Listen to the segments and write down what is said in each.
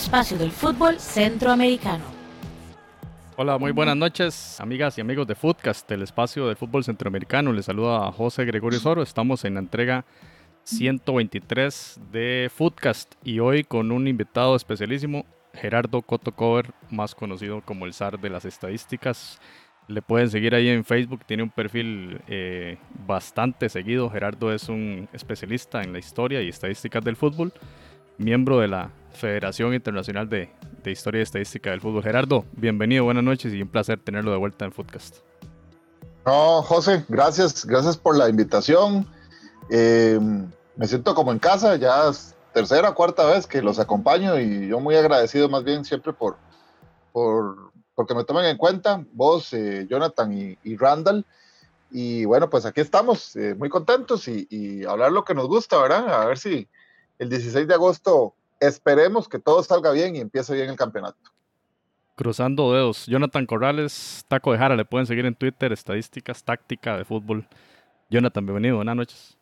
espacio del fútbol centroamericano. Hola, muy buenas noches, amigas y amigos de Footcast, el espacio del fútbol centroamericano. Les saluda a José Gregorio Soro. Estamos en la entrega 123 de Footcast y hoy con un invitado especialísimo, Gerardo Cotocover, más conocido como el zar de las estadísticas. Le pueden seguir ahí en Facebook, tiene un perfil eh, bastante seguido. Gerardo es un especialista en la historia y estadísticas del fútbol miembro de la Federación Internacional de, Historia y Estadística del Fútbol. Gerardo, bienvenido, buenas noches y un placer tenerlo de vuelta en Footcast. No, José, gracias, gracias por la invitación. Eh, me siento como en casa, ya es tercera o cuarta vez que los acompaño y yo muy agradecido más bien siempre por, por porque me tomen en cuenta, vos, eh, Jonathan y, Randall. Y bueno, pues aquí estamos, eh, muy contentos y, y hablar lo que nos gusta, ¿verdad? A ver si, el 16 de agosto esperemos que todo salga bien y empiece bien el campeonato. Cruzando dedos. Jonathan Corrales, Taco de Jara, le pueden seguir en Twitter, estadísticas, táctica de fútbol. Jonathan, bienvenido, buenas noches.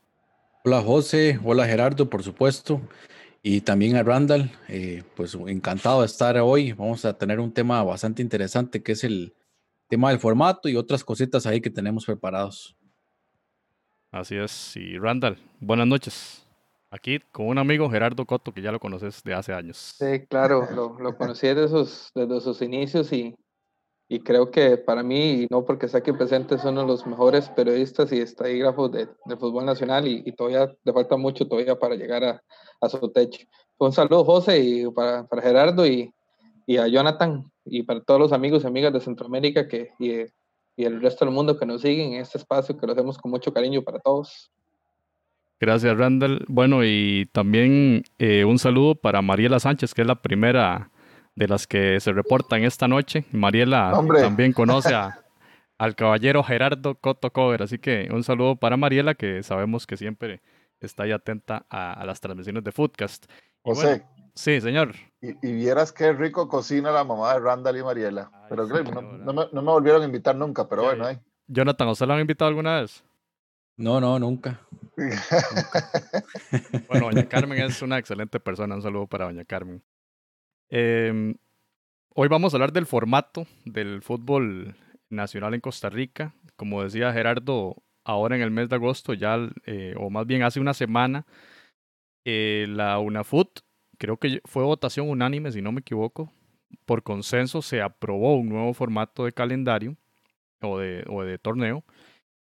Hola José, hola Gerardo, por supuesto, y también a Randall. Eh, pues encantado de estar hoy. Vamos a tener un tema bastante interesante que es el tema del formato y otras cositas ahí que tenemos preparados. Así es, y Randall, buenas noches. Aquí con un amigo Gerardo Coto, que ya lo conoces de hace años. Sí, claro, lo, lo conocí desde sus, desde sus inicios y, y creo que para mí, y no porque sea aquí presente, es uno de los mejores periodistas y estadígrafos de, fútbol nacional y, y, todavía le falta mucho todavía para llegar a, a su techo. Un saludo, José, y para, para Gerardo y, y, a Jonathan y para todos los amigos y amigas de Centroamérica que, y, y el resto del mundo que nos siguen en este espacio que lo hacemos con mucho cariño para todos. Gracias, Randall. Bueno, y también eh, un saludo para Mariela Sánchez, que es la primera de las que se reportan esta noche. Mariela también conoce al caballero Gerardo Coto Cover, así que un saludo para Mariela, que sabemos que siempre está ahí atenta a, las transmisiones de Foodcast. José. sí, señor. Y, vieras qué rico cocina la mamá de Randall y Mariela. pero no, me, volvieron a invitar nunca, pero bueno. Ahí. Jonathan, ¿usted lo han invitado alguna vez? No, no, nunca. bueno, doña Carmen es una excelente persona. Un saludo para doña Carmen. Em, hoy vamos a hablar del formato del fútbol nacional en Costa Rica. Como decía Gerardo, ahora en el mes de agosto, ya, eh, o más bien hace una semana, eh, la UNAFUT, creo que fue votación unánime, si no me equivoco, por consenso se aprobó un nuevo formato de calendario o de, o de torneo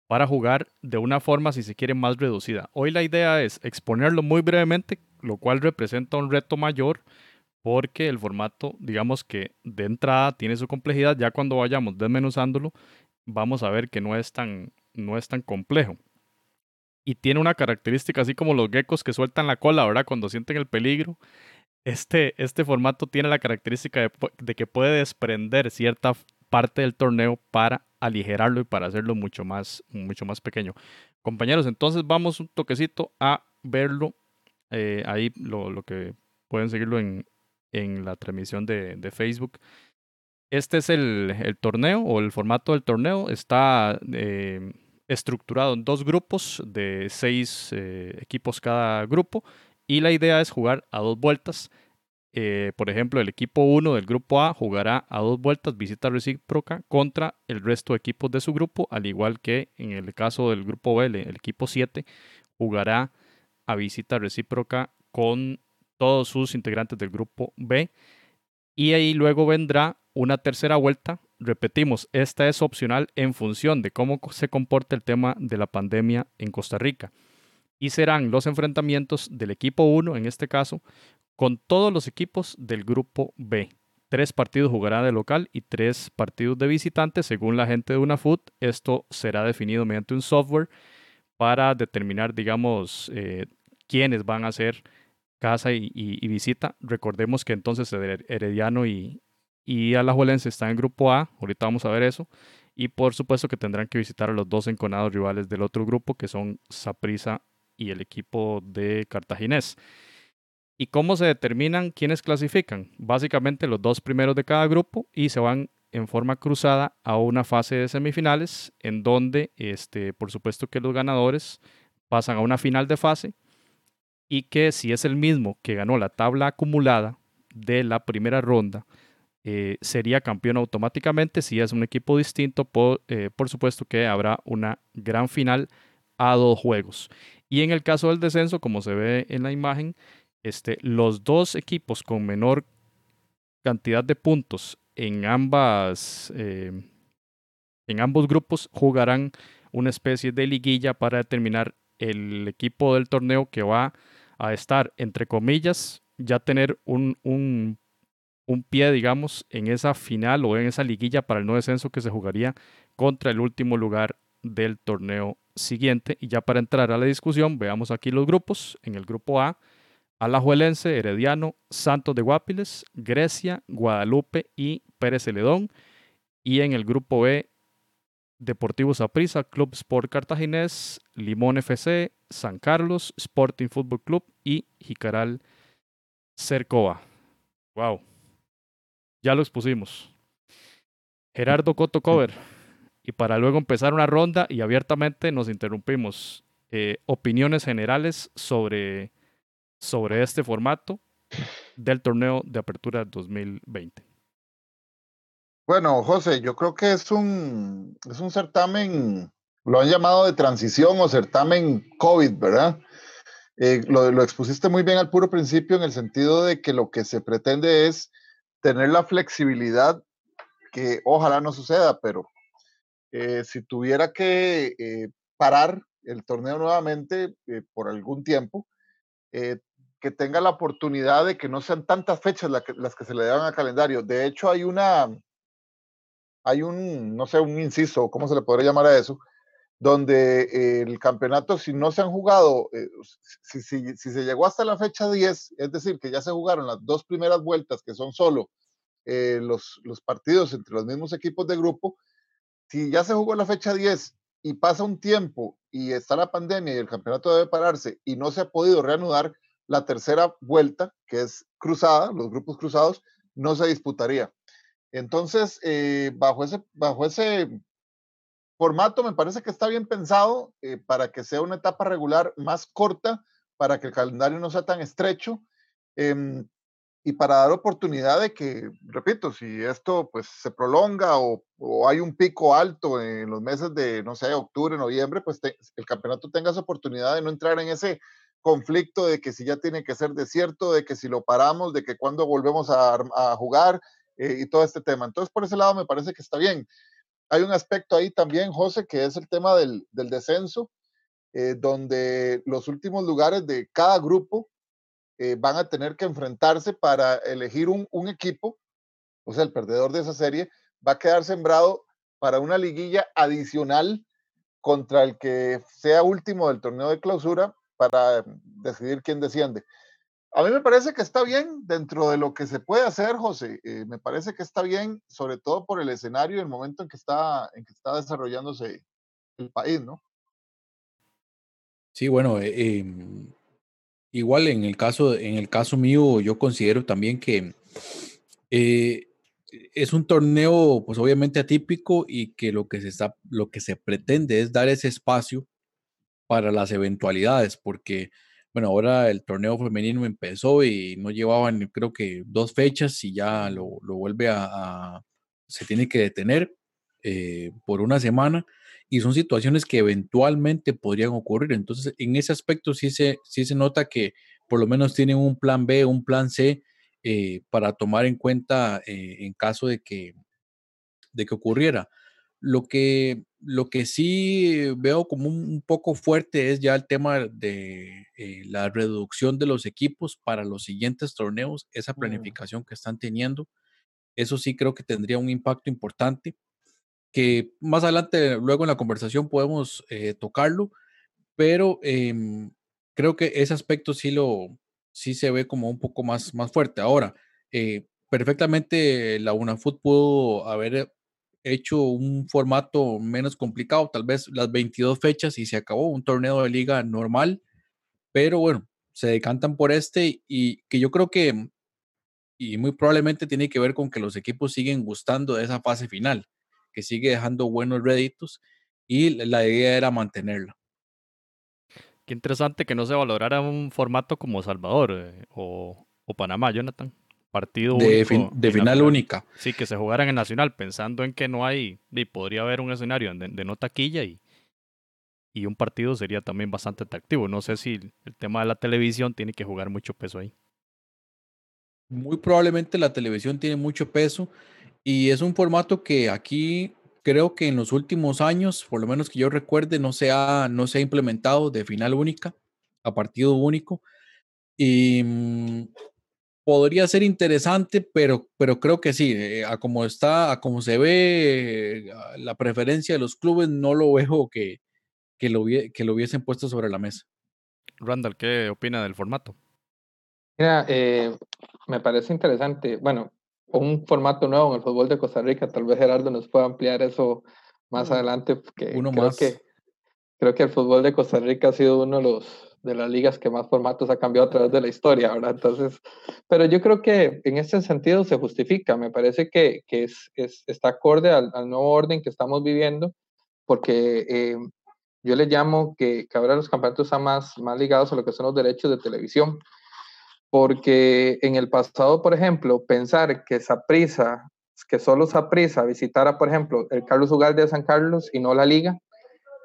para jugar de una forma, si se quiere, más reducida. Hoy la idea es exponerlo muy brevemente, lo cual representa un reto mayor porque el formato, digamos que de entrada tiene su complejidad, ya cuando vayamos desmenuzándolo, vamos a ver que no es tan, no es tan complejo. Y tiene una característica así como los geckos que sueltan la cola, ¿verdad? Cuando sienten el peligro. Este, este formato tiene la característica de, de que puede desprender cierta parte del torneo para aligerarlo y para hacerlo mucho más, mucho más pequeño. Compañeros, entonces vamos un toquecito a verlo. Eh, ahí lo, lo, que pueden seguirlo en, en la transmisión de, de Facebook. Este es el, el, torneo o el formato del torneo. Está eh, estructurado en dos grupos de seis eh, equipos cada grupo. Y la idea es jugar a dos vueltas eh, por ejemplo, el equipo 1 del grupo A jugará a dos vueltas visita recíproca contra el resto de equipos de su grupo, al igual que en el caso del grupo B, el equipo 7 jugará a visita recíproca con todos sus integrantes del grupo B. Y ahí luego vendrá una tercera vuelta. Repetimos, esta es opcional en función de cómo se comporta el tema de la pandemia en Costa Rica. Y serán los enfrentamientos del equipo 1, en este caso, con todos los equipos del grupo B. Tres partidos jugarán de local y tres partidos de visitante, según la gente de UNAFUT. Esto será definido mediante un software para determinar, digamos, eh, quiénes van a hacer casa y, visita. Recordemos que entonces Herediano y, y Alajuelense están en grupo A. Ahorita vamos a ver eso. Y por supuesto que tendrán que visitar a los dos enconados rivales del otro grupo, que son Saprisa y el equipo de Cartaginés. ¿Y cómo se determinan quiénes clasifican? Básicamente los dos primeros de cada grupo y se van en forma cruzada a una fase de semifinales en donde, este, por supuesto que los ganadores pasan a una final de fase y que si es el mismo que ganó la tabla acumulada de la primera ronda eh, sería campeón automáticamente. Si es un equipo distinto, por, eh, por supuesto que habrá una gran final a dos juegos. Y en el caso del descenso, como se ve en la imagen, este, los dos equipos con menor cantidad de puntos en ambas eh, en ambos grupos jugarán una especie de liguilla para determinar el equipo del torneo que va a estar, entre comillas, ya tener un, un, un pie, digamos, en esa final o en esa liguilla para el no descenso que se jugaría contra el último lugar del torneo siguiente. Y ya para entrar a la discusión, veamos aquí los grupos. En el grupo A, Alajuelense, Herediano, Santos de Guapiles, Grecia, Guadalupe y Pérez Celedón. Y en el grupo B, Deportivo Saprissa, Club Sport Cartaginés, Limón FC, San Carlos, Sporting Football Club y Jicaral Cercoa. Wow. Ya lo expusimos. Gerardo Coto Cover. Y para luego empezar una ronda y abiertamente nos interrumpimos. Eh, opiniones generales sobre, sobre este formato del torneo de apertura 2020. Bueno, José, yo creo que es un, es un certamen, lo han llamado de transición o certamen COVID, ¿verdad? Eh, lo, lo, expusiste muy bien al puro principio en el sentido de que lo que se pretende es tener la flexibilidad que ojalá no suceda, pero eh, si tuviera que eh, parar el torneo nuevamente eh, por algún tiempo, que tenga la oportunidad de que no sean tantas fechas la que, las que se le dan al calendario. De hecho, hay una, hay un, no sé, un inciso, ¿cómo se le podría llamar a eso? Donde el campeonato, si no se han jugado, eh, si, si, si, se llegó hasta la fecha 10, es decir, que ya se jugaron las dos primeras vueltas, que son solo eh, los, los partidos entre los mismos equipos de grupo, si ya se jugó la fecha 10 y pasa un tiempo y está la pandemia y el campeonato debe pararse y no se ha podido reanudar, la tercera vuelta, que es cruzada, los grupos cruzados, no se disputaría. Entonces, eh, bajo, ese, bajo ese formato me parece que está bien pensado eh, para que sea una etapa regular más corta, para que el calendario no sea tan estrecho eh, y para dar oportunidad de que, repito, si esto pues se prolonga o, o, hay un pico alto en los meses de, no sé, octubre, noviembre, pues te, el campeonato tenga esa oportunidad de no entrar en ese conflicto de que si ya tiene que ser desierto, de que si lo paramos, de que cuando volvemos a, jugar, eh, y todo este tema. Entonces, por ese lado me parece que está bien. Hay un aspecto ahí también, José, que es el tema del, del descenso, eh, donde los últimos lugares de cada grupo eh, van a tener que enfrentarse para elegir un, un, equipo, o sea, el perdedor de esa serie va a quedar sembrado para una liguilla adicional contra el que sea último del torneo de clausura para decidir quién desciende. A mí me parece que está bien dentro de lo que se puede hacer, José. Eh, me parece que está bien, sobre todo por el escenario y el momento en que está, en que está desarrollándose el país, ¿no? Sí, bueno, eh, eh, igual en el caso, en el caso mío, yo considero también que eh, es un torneo, pues obviamente atípico y que lo que se está, lo que se pretende es dar ese espacio para las eventualidades, porque bueno, ahora el torneo femenino empezó y no llevaban, creo que dos fechas y ya lo, lo vuelve a, a, se tiene que detener eh, por una semana y son situaciones que eventualmente podrían ocurrir. Entonces, en ese aspecto sí se, sí se nota que por lo menos tienen un plan B, un plan C eh, para tomar en cuenta eh, en caso de que, de que ocurriera. Lo que, lo que sí veo como un, poco fuerte es ya el tema de eh, la reducción de los equipos para los siguientes torneos, esa planificación que están teniendo. Eso sí creo que tendría un impacto importante, que más adelante, luego en la conversación podemos eh, tocarlo, pero eh, creo que ese aspecto sí, lo, sí se ve como un poco más, más fuerte. Ahora, eh, perfectamente la UNAFUT pudo haber hecho un formato menos complicado, tal vez las 22 fechas y se acabó un torneo de liga normal, pero bueno, se decantan por este y que yo creo que, y muy probablemente tiene que ver con que los equipos siguen gustando de esa fase final, que sigue dejando buenos réditos y la idea era mantenerla. Qué interesante que no se valorara un formato como Salvador eh, o, o Panamá, Jonathan. Partido de, único de final única. Sí, que se jugaran en Nacional, pensando en que no hay, y podría haber un escenario de, de no taquilla y, y un partido sería también bastante atractivo. No sé si el tema de la televisión tiene que jugar mucho peso ahí. Muy probablemente la televisión tiene mucho peso y es un formato que aquí creo que en los últimos años, por lo menos que yo recuerde, no se ha, no se ha implementado de final única a partido único. Y mm, podría ser interesante, pero, pero creo que sí, eh, a como está, a como se ve eh, la preferencia de los clubes, no lo veo que, que, lo, que lo hubiesen puesto sobre la mesa. Randall, ¿qué opina del formato? Mira, eh, me parece interesante. Bueno, un formato nuevo en el fútbol de Costa Rica. Tal vez Gerardo nos pueda ampliar eso más adelante, porque Uno creo más. que creo que el fútbol de Costa Rica ha sido uno de los de las ligas que más formatos ha cambiado a través de la historia, ¿verdad? Entonces, pero yo creo que en este sentido se justifica. Me parece que, que es, es- está acorde al, al nuevo orden que estamos viviendo, porque eh, yo le llamo que, que ahora los campeonatos están más, más ligados a lo que son los derechos de televisión porque en el pasado, por ejemplo, pensar que Saprisa, que solo Saprisa visitara, por ejemplo, el Carlos Ugalde de San Carlos y no la liga,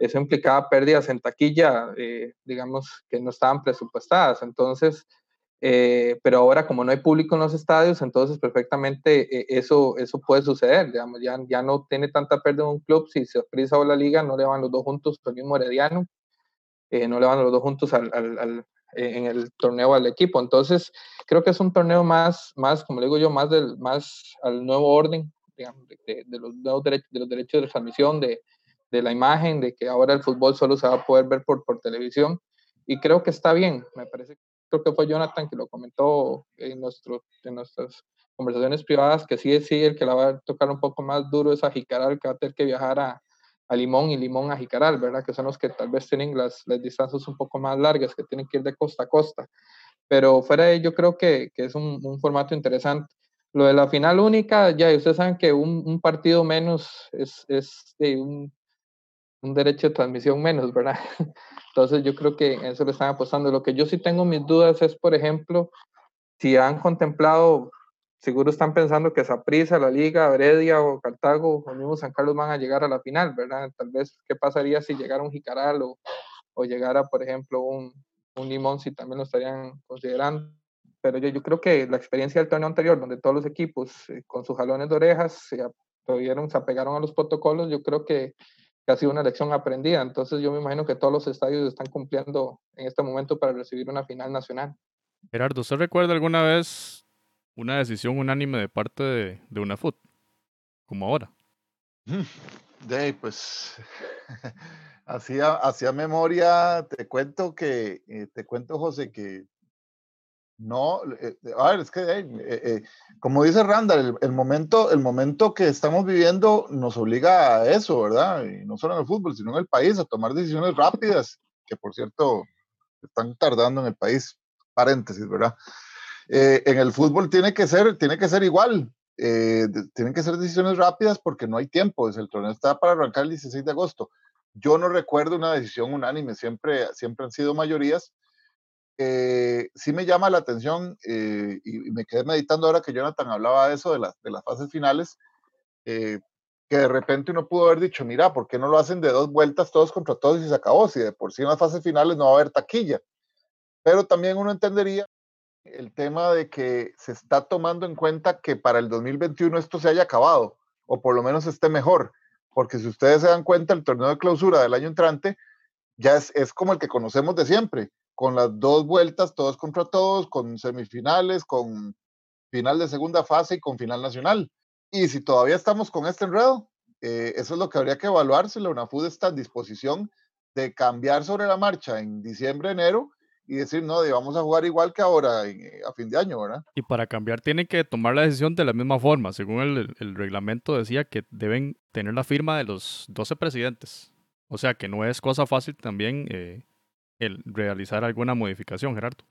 eso implicaba pérdidas en taquilla, eh, digamos, que no estaban presupuestadas. Entonces, eh, pero ahora como no hay público en los estadios, entonces perfectamente eh, eso, eso puede suceder. Digamos, ya, ya no tiene tanta pérdida un club si Saprisa o la liga no le van los dos juntos al mismo Herediano, eh, no le van los dos juntos al, al, al, eh, en el torneo al equipo. Entonces, creo que es un torneo más, más como le digo yo, más, del, más al nuevo orden, digamos, de, de, los de los derechos de transmisión, de, de, la imagen, de que ahora el fútbol solo se va a poder ver por, por televisión. Y creo que está bien, me parece, creo que fue Jonathan que lo comentó en, nuestro, en nuestras conversaciones privadas, que sí sí, el que la va a tocar un poco más duro es a Jicaral, que va a tener que viajar a, a Limón y Limón a Jicaral, ¿verdad? Que son los que tal vez tienen las, las distancias un poco más largas, que tienen que ir de costa a costa. Pero fuera de ello, creo que, que es un, un, formato interesante. Lo de la final única, ya ustedes saben que un, un partido menos es, es de un, un, derecho de transmisión menos, ¿verdad? Entonces yo creo que eso le están apostando. Lo que yo sí tengo mis dudas es, por ejemplo, si han contemplado seguro están pensando que Saprissa, la Liga, Heredia o Cartago o mismo San Carlos van a llegar a la final, ¿verdad? Tal vez, ¿qué pasaría si llegara un Jicaral o, o llegara, por ejemplo, un, un, Limón, si también lo estarían considerando? Pero yo, yo creo que la experiencia del torneo anterior, donde todos los equipos eh, con sus jalones de orejas se, tuvieron, se apegaron a los protocolos, yo creo que, que ha sido una lección aprendida. Entonces yo me imagino que todos los estadios están cumpliendo en este momento para recibir una final nacional. Gerardo, ¿usted recuerda alguna vez una decisión unánime de parte de, de una FUT, como ahora. De pues hacía, hacía memoria, te cuento que, eh, te cuento José que no, eh, a ver, es que eh, eh, como dice Randall, el, el, momento, el momento que estamos viviendo nos obliga a eso, ¿verdad? Y no solo en el fútbol, sino en el país, a tomar decisiones rápidas, que por cierto están tardando en el país, paréntesis, ¿verdad? Eh, en el fútbol tiene que ser, tiene que ser igual. Eh, tienen que ser decisiones rápidas porque no hay tiempo. El torneo está para arrancar el 16 de agosto. Yo no recuerdo una decisión unánime, siempre, siempre han sido mayorías. Eh, sí me llama la atención y, y, me quedé meditando ahora que Jonathan hablaba de eso, de, las de las fases finales, que de repente uno pudo haber dicho, mira, ¿por qué no lo hacen de dos vueltas todos contra todos y se acabó? Si de por sí en las fases finales no va a haber taquilla. Pero también uno entendería el tema de que se está tomando en cuenta que para el 2021 esto se haya acabado, o por lo menos esté mejor, porque si ustedes se dan cuenta, el torneo de clausura del año entrante ya es, es como el que conocemos de siempre, con las dos vueltas, todos contra todos, con semifinales, con final de segunda fase y con final nacional. Y si todavía estamos con este enredo, eh, eso es lo que habría que evaluar si la UNAFUD está en disposición de cambiar sobre la marcha en diciembre, enero, y decir, no, vamos a jugar igual que ahora en, a fin de año, ¿verdad? Y para cambiar tienen que tomar la decisión de la misma forma. Según el, el, reglamento decía que deben tener la firma de los 12 presidentes. O sea que no es cosa fácil también eh, realizar alguna modificación, Gerardo.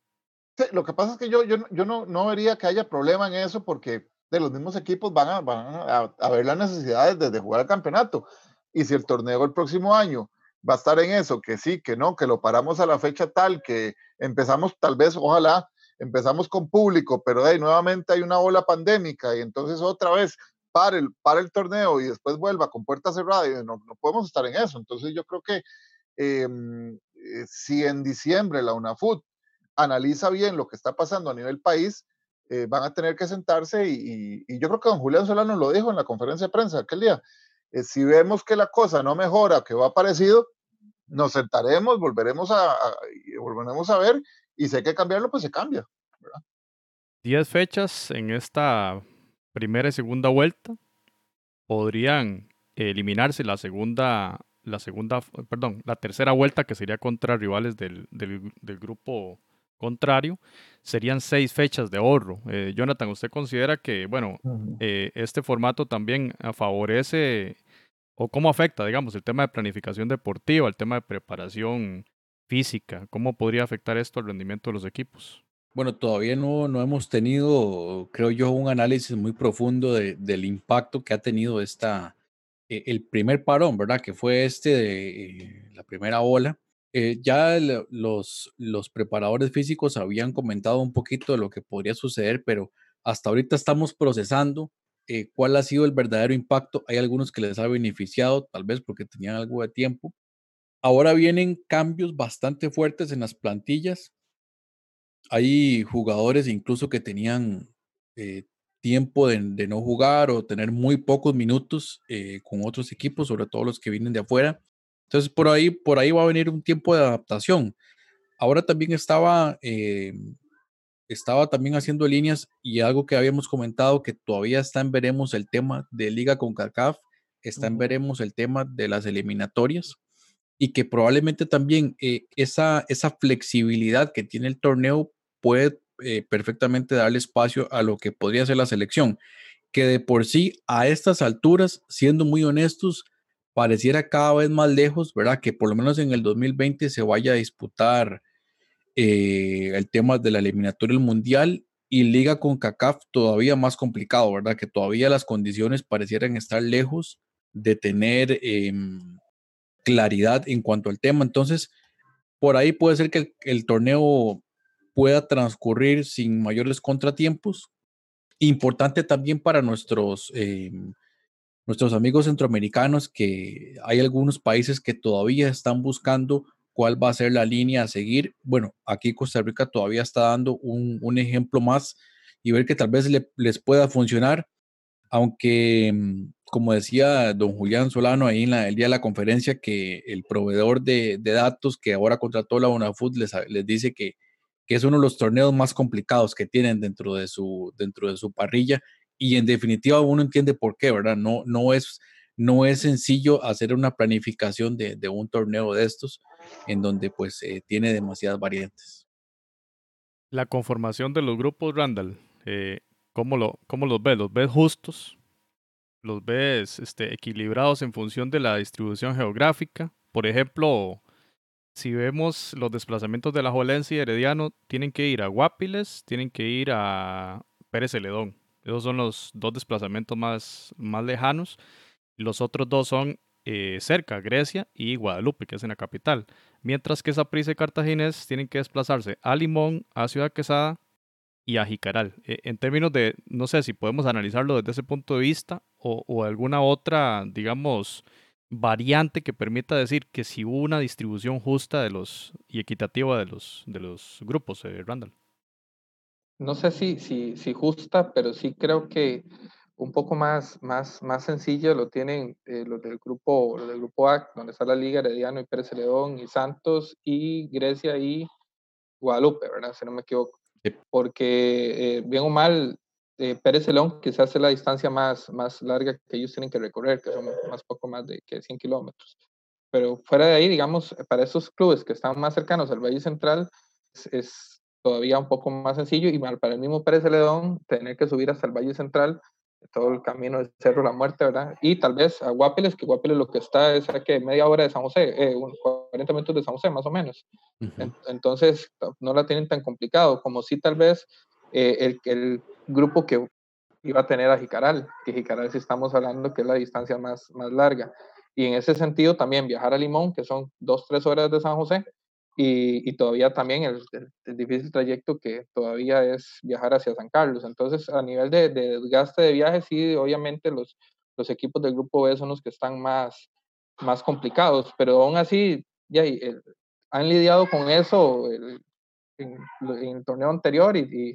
Lo que pasa es que yo, yo, yo no, no vería que haya problema en eso porque de los mismos equipos van a, van a, a ver las necesidades de, de jugar el campeonato. Y si el torneo el próximo año va a estar en eso, que sí, que no, que lo paramos a la fecha tal, que empezamos tal vez, ojalá, empezamos con público, pero ahí nuevamente hay una ola pandémica y entonces otra vez para el, para el torneo y después vuelva con puertas cerradas, y no, no podemos estar en eso. Entonces yo creo que em, eh, si en diciembre la UNAFUT analiza bien lo que está pasando a nivel país, eh, van a tener que sentarse y, yo creo que don Julián Solano lo dijo en la conferencia de prensa aquel día. Eh, si vemos que la cosa no mejora, que va parecido, nos sentaremos, volveremos a, volveremos a ver y si hay que cambiarlo, pues se cambia. Diez fechas en esta primera y segunda vuelta podrían eliminarse la segunda, la segunda, perdón, la tercera vuelta que sería contra rivales del, del, del grupo contrario, serían seis fechas de ahorro. Eh, Jonathan, ¿usted considera que, bueno, eh, este formato también favorece o cómo afecta, digamos, el tema de planificación deportiva, el tema de preparación física? ¿Cómo podría afectar esto al rendimiento de los equipos? Bueno, todavía no, no hemos tenido, creo yo, un análisis muy profundo de, del impacto que ha tenido esta, el primer parón, ¿verdad? Que fue este de la primera ola eh, ya los, los preparadores físicos habían comentado un poquito de lo que podría suceder, pero hasta ahorita estamos procesando eh, cuál ha sido el verdadero impacto. Hay algunos que les ha beneficiado, tal vez porque tenían algo de tiempo. Ahora vienen cambios bastante fuertes en las plantillas. Hay jugadores incluso que tenían eh, tiempo de, no jugar o tener muy pocos minutos con otros equipos, sobre todo los que vienen de afuera. Entonces, por ahí, por ahí va a venir un tiempo de adaptación. Ahora también estaba, eh, estaba también haciendo líneas y algo que habíamos comentado que todavía está en veremos el tema de Liga con CACAF, está en veremos el tema de las eliminatorias y que probablemente también eh, esa, esa flexibilidad que tiene el torneo puede eh, perfectamente darle espacio a lo que podría ser la selección, que de por sí a estas alturas, siendo muy honestos, pareciera cada vez más lejos, ¿verdad? Que por lo menos en el 2020 se vaya a disputar eh, el tema de la eliminatoria del mundial y liga con CACAF todavía más complicado, ¿verdad? Que todavía las condiciones parecieran estar lejos de tener em, claridad en cuanto al tema. Entonces, por ahí puede ser que el, torneo pueda transcurrir sin mayores contratiempos. Importante también para nuestros em, nuestros amigos centroamericanos, que hay algunos países que todavía están buscando cuál va a ser la línea a seguir. Bueno, aquí Costa Rica todavía está dando un, ejemplo más y ver que tal vez les pueda funcionar, aunque, mm, como decía don Julián Solano ahí en el día de la conferencia, que el proveedor de, datos que ahora contrató la UNAFUT les dice que, es uno de los torneos más complicados que tienen dentro de su, dentro de su parrilla y en definitiva uno entiende por qué, ¿verdad? No, no, es, no es sencillo hacer una planificación de, de un torneo de estos en donde pues eh, tiene demasiadas variantes. La conformación de los grupos, Randall, eh, ¿cómo, lo, ¿cómo los ves? ¿Los ves justos? ¿Los ves este, equilibrados en función de la distribución geográfica? Por ejemplo, si vemos los desplazamientos de la Jolense y Herediano, tienen que ir a Guapiles, tienen que ir a Pérez Celedón. Esos son los dos desplazamientos más, más lejanos. Los otros dos son eh, cerca, Grecia y Guadalupe, que es en la capital. Mientras que Saprissa y Cartaginés tienen que desplazarse a Limón, a Ciudad Quesada y a Jicaral. Eh, en términos de, no sé si podemos analizarlo desde ese punto de vista o, alguna otra, digamos, variante que permita decir que si hubo una distribución justa de los y equitativa de los, de los grupos, eh, Randall no sé si, si, si justa, pero sí creo que un poco más, más, más sencillo lo tienen eh, los del grupo los del grupo A, donde está la Liga Herediano y Pérez León y Santos y Grecia y Guadalupe, ¿verdad? Si no me equivoco. Porque eh, bien o mal, eh, Pérez León quizás es la distancia más, más larga que ellos tienen que recorrer, que son más poco más de que 100 kilómetros. Pero fuera de ahí, digamos, para esos clubes que están más cercanos al Valle Central, es todavía un poco más sencillo y para el mismo Pérez Celedón tener que subir hasta el Valle Central, todo el camino del Cerro La Muerte, ¿verdad? Y tal vez a Guapiles, que Guapiles lo que está es a que media hora de San José, eh, 40 minutos de San José más o menos. entonces no la tienen tan complicado como si tal vez eh, el, el grupo que iba a tener a Jicaral, que Jicaral si estamos hablando que es la distancia más, más larga. Y en ese sentido también viajar a Limón, que son dos, tres horas de San José, y, y todavía también el, el, difícil trayecto que todavía es viajar hacia San Carlos. Entonces, a nivel de, de desgaste de viaje, sí, obviamente los, los equipos del grupo B son los que están más, más complicados, pero aún así ya, el, han lidiado con eso el, en, en, el torneo anterior y, y,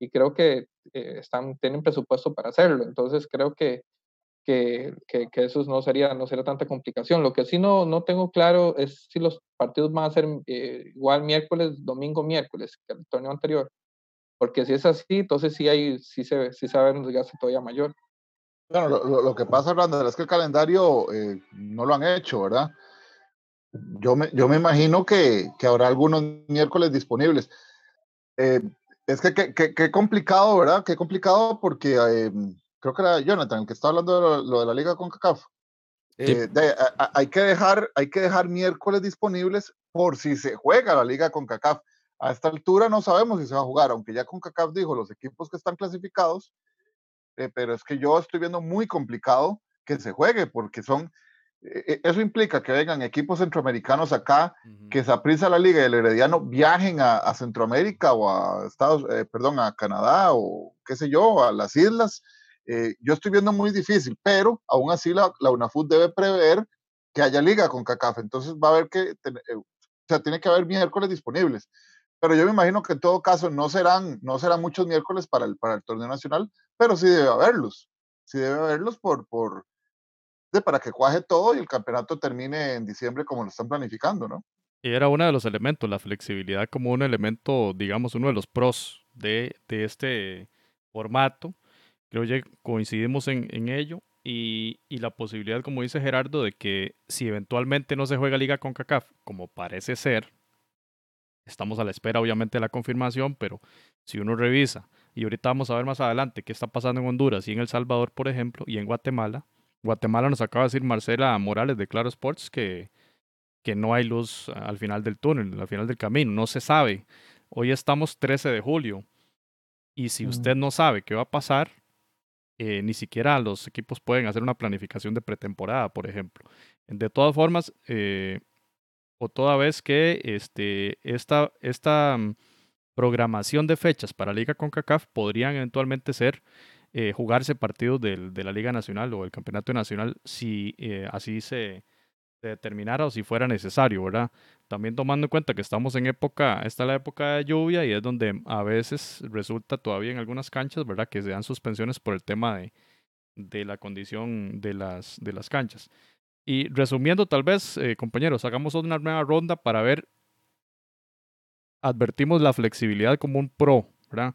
y creo que eh, están, tienen presupuesto para hacerlo. Entonces, creo que que, que, que, eso no sería, no sería tanta complicación. Lo que sí no, no tengo claro es si los partidos van a ser eh, igual miércoles, domingo, miércoles, que el torneo anterior. Porque si es así, entonces sí, hay, sí, se, sí se va a ver un desgaste todavía mayor. Bueno, lo, lo que pasa, Randall, es que el calendario eh, no lo han hecho, ¿verdad? Yo me, yo me imagino que, que habrá algunos miércoles disponibles. Eh, es que qué complicado, ¿verdad? Qué complicado porque eh, creo que era Jonathan, el que está hablando de lo, lo de la liga con CACAF. Eh, de, a, a, hay, que dejar, hay que dejar miércoles disponibles por si se juega la liga con CACAF. A esta altura no sabemos si se va a jugar, aunque ya con CACAF dijo los equipos que están clasificados, eh, pero es que yo estoy viendo muy complicado que se juegue, porque son, eso implica que vengan equipos centroamericanos acá, uh -huh. que se aprisa la liga y el Herediano viajen a, a Centroamérica o a Estados, eh, perdón, a Canadá o qué sé yo, a las islas, eh, yo estoy viendo muy difícil, pero aún así la, la UNAFUT debe prever que haya liga con CACAF, entonces va a haber que, eh, o sea, tiene que haber miércoles disponibles, pero yo me imagino que en todo caso no serán, no serán muchos miércoles para el, para el torneo nacional, pero sí debe haberlos, sí debe haberlos por, por, para que cuaje todo y el campeonato termine en diciembre como lo están planificando, ¿no? Y era uno de los elementos, la flexibilidad como un elemento, digamos, uno de los pros de, este formato, Creo que coincidimos en, en ello y, y, la posibilidad, como dice Gerardo, de que si eventualmente no se juega liga con CACAF, como parece ser, estamos a la espera obviamente de la confirmación, pero si uno revisa, y ahorita vamos a ver más adelante qué está pasando en Honduras y en El Salvador, por ejemplo, y en Guatemala, Guatemala nos acaba de decir Marcela Morales de Claro Sports que, que no hay luz al final del túnel, al final del camino, no se sabe. Hoy estamos 13 de julio y si usted no sabe qué va a pasar, eh, ni siquiera los equipos pueden hacer una planificación de pretemporada, por ejemplo. De todas formas, eh, o toda vez que este, esta, esta mm, programación de fechas para Liga CONCACAF podrían eventualmente ser eh, jugarse partidos del, de la Liga Nacional o el Campeonato Nacional si eh, así se, determinara o si fuera necesario, ¿verdad? También tomando en cuenta que estamos en época, esta es la época de lluvia y es donde a veces resulta todavía en algunas canchas, ¿verdad? Que se dan suspensiones por el tema de, de la condición de las, de las canchas. Y resumiendo, tal vez, eh, compañeros, hagamos una nueva ronda para ver, advertimos la flexibilidad como un pro, ¿verdad?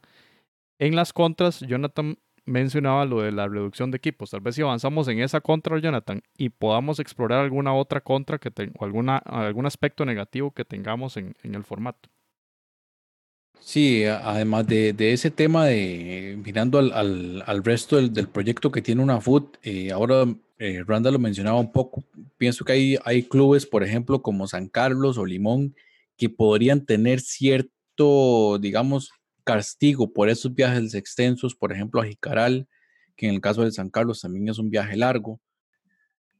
En las contras, Jonathan mencionaba lo de la reducción de equipos. Tal vez si avanzamos en esa contra, Jonathan, y podamos explorar alguna otra contra que te, o alguna, algún aspecto negativo que tengamos en, en el formato. Sí, además de, de, ese tema de mirando al, al, al resto del, del, proyecto que tiene una FUT, eh, ahora eh, Randa lo mencionaba un poco, pienso que hay, hay clubes, por ejemplo, como San Carlos o Limón, que podrían tener cierto, digamos, castigo por esos viajes extensos, por ejemplo, a Jicaral, que en el caso de San Carlos también es un viaje largo.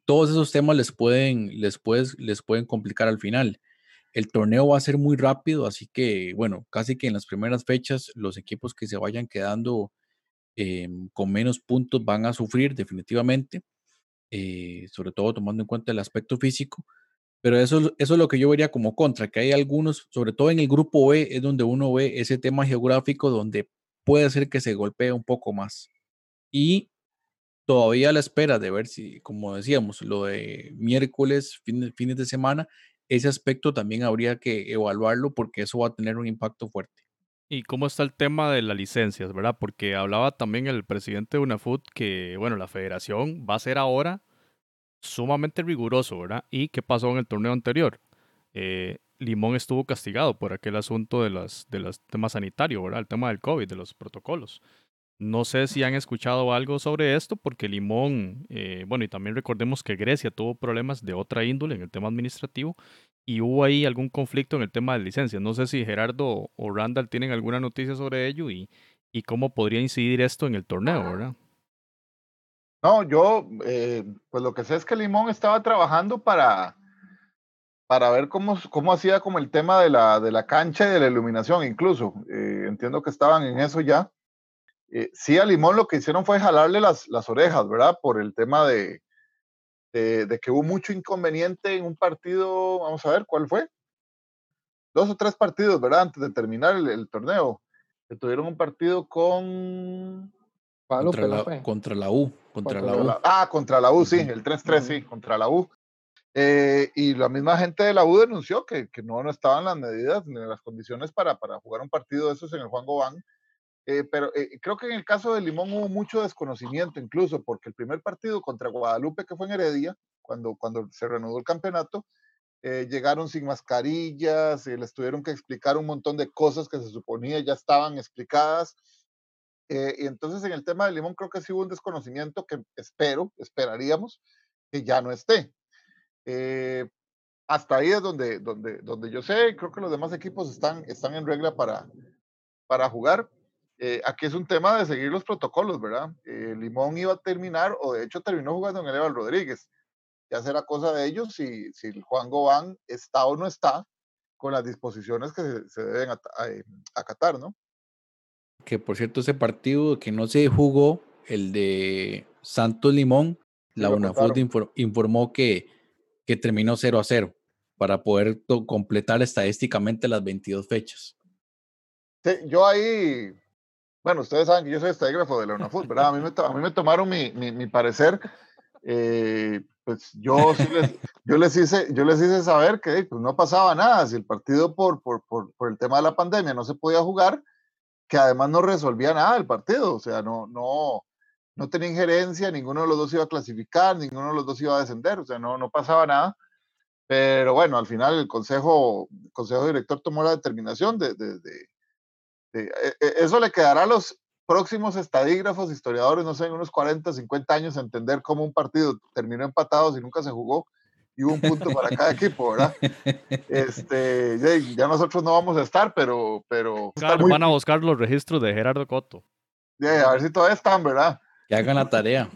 Todos esos temas les pueden, les, puedes, les pueden complicar al final. El torneo va a ser muy rápido, así que, bueno, casi que en las primeras fechas los equipos que se vayan quedando eh, con menos puntos van a sufrir definitivamente, eh, sobre todo tomando en cuenta el aspecto físico. Pero eso, eso es lo que yo vería como contra, que hay algunos, sobre todo en el grupo B, es donde uno ve ese tema geográfico donde puede ser que se golpee un poco más. Y todavía a la espera de ver si, como decíamos, lo de miércoles, fin, fines de semana, ese aspecto también habría que evaluarlo porque eso va a tener un impacto fuerte. ¿Y cómo está el tema de las licencias, verdad? Porque hablaba también el presidente de UNAFUT que, bueno, la federación va a ser ahora sumamente riguroso, ¿verdad? ¿Y qué pasó en el torneo anterior? Eh, Limón estuvo castigado por aquel asunto de los, de los temas sanitarios, ¿verdad? El tema del COVID, de los protocolos. No sé si han escuchado algo sobre esto, porque Limón, eh, bueno, y también recordemos que Grecia tuvo problemas de otra índole en el tema administrativo y hubo ahí algún conflicto en el tema de licencias. No sé si Gerardo o Randall tienen alguna noticia sobre ello y, y cómo podría incidir esto en el torneo, ¿verdad? No, yo, eh, pues lo que sé es que Limón estaba trabajando para, para ver cómo, cómo hacía como el tema de la, de la cancha y de la iluminación incluso. Eh, entiendo que estaban en eso ya. Eh, sí, a Limón lo que hicieron fue jalarle las, las orejas, ¿verdad? Por el tema de, de, que hubo mucho inconveniente en un partido, vamos a ver, ¿cuál fue? Dos o tres partidos, ¿verdad? Antes de terminar el, torneo. Que tuvieron un partido con... Contra la, contra la, U. Contra, la U. ah, contra la U, sí, el 3-3, sí, contra la U. Eh, y la misma gente de la U denunció que, que no, no estaban las medidas ni las condiciones para, para jugar un partido de esos en el Juan Gobán. Eh, pero eh, creo que en el caso de Limón hubo mucho desconocimiento, incluso porque el primer partido contra Guadalupe, que fue en Heredia, cuando, cuando se reanudó el campeonato, llegaron sin mascarillas, les tuvieron que explicar un montón de cosas que se suponía ya estaban explicadas. Y entonces en el tema de Limón creo que sí hubo un desconocimiento que espero, esperaríamos que ya no esté. Eh, hasta ahí es donde, donde, donde yo sé, creo que los demás equipos están, están en regla para, para jugar. Eh, aquí es un tema de seguir los protocolos, ¿verdad? Eh, Limón iba a terminar, o de hecho terminó jugando en el Eval Rodríguez. Ya será cosa de ellos si, si Juan Gobán está o no está con las disposiciones que se, deben acatar, ¿no? Que por cierto, ese partido que no se jugó, el de Santos Limón, la UNAFUT informó que que terminó 0 a 0 para poder completar estadísticamente las 22 fechas. Sí, yo ahí, bueno, ustedes saben que yo soy estadígrafo de la UNAFUT, ¿verdad? A mí me, a mí me tomaron mi, mi, parecer. Eh, pues yo, les, yo, les hice, yo les hice saber que pues no pasaba nada, si el partido por, por, por, por, el tema de la pandemia no se podía jugar, que además no resolvía nada el partido, o sea, no, no, no tenía injerencia, ninguno de los dos iba a clasificar, ninguno de los dos iba a descender, o sea, no, no pasaba nada. Pero bueno, al final el consejo, consejo director tomó la determinación de, de, de, e, e, eso le quedará a los próximos estadígrafos, historiadores, no sé, en unos 40, 50 años, entender cómo un partido terminó empatado si nunca se jugó y un punto para cada equipo, ¿verdad? Este, ya, nosotros no vamos a estar, pero... pero van a buscar los registros de Gerardo Coto. a ver si todavía están, ¿verdad? Que hagan la tarea.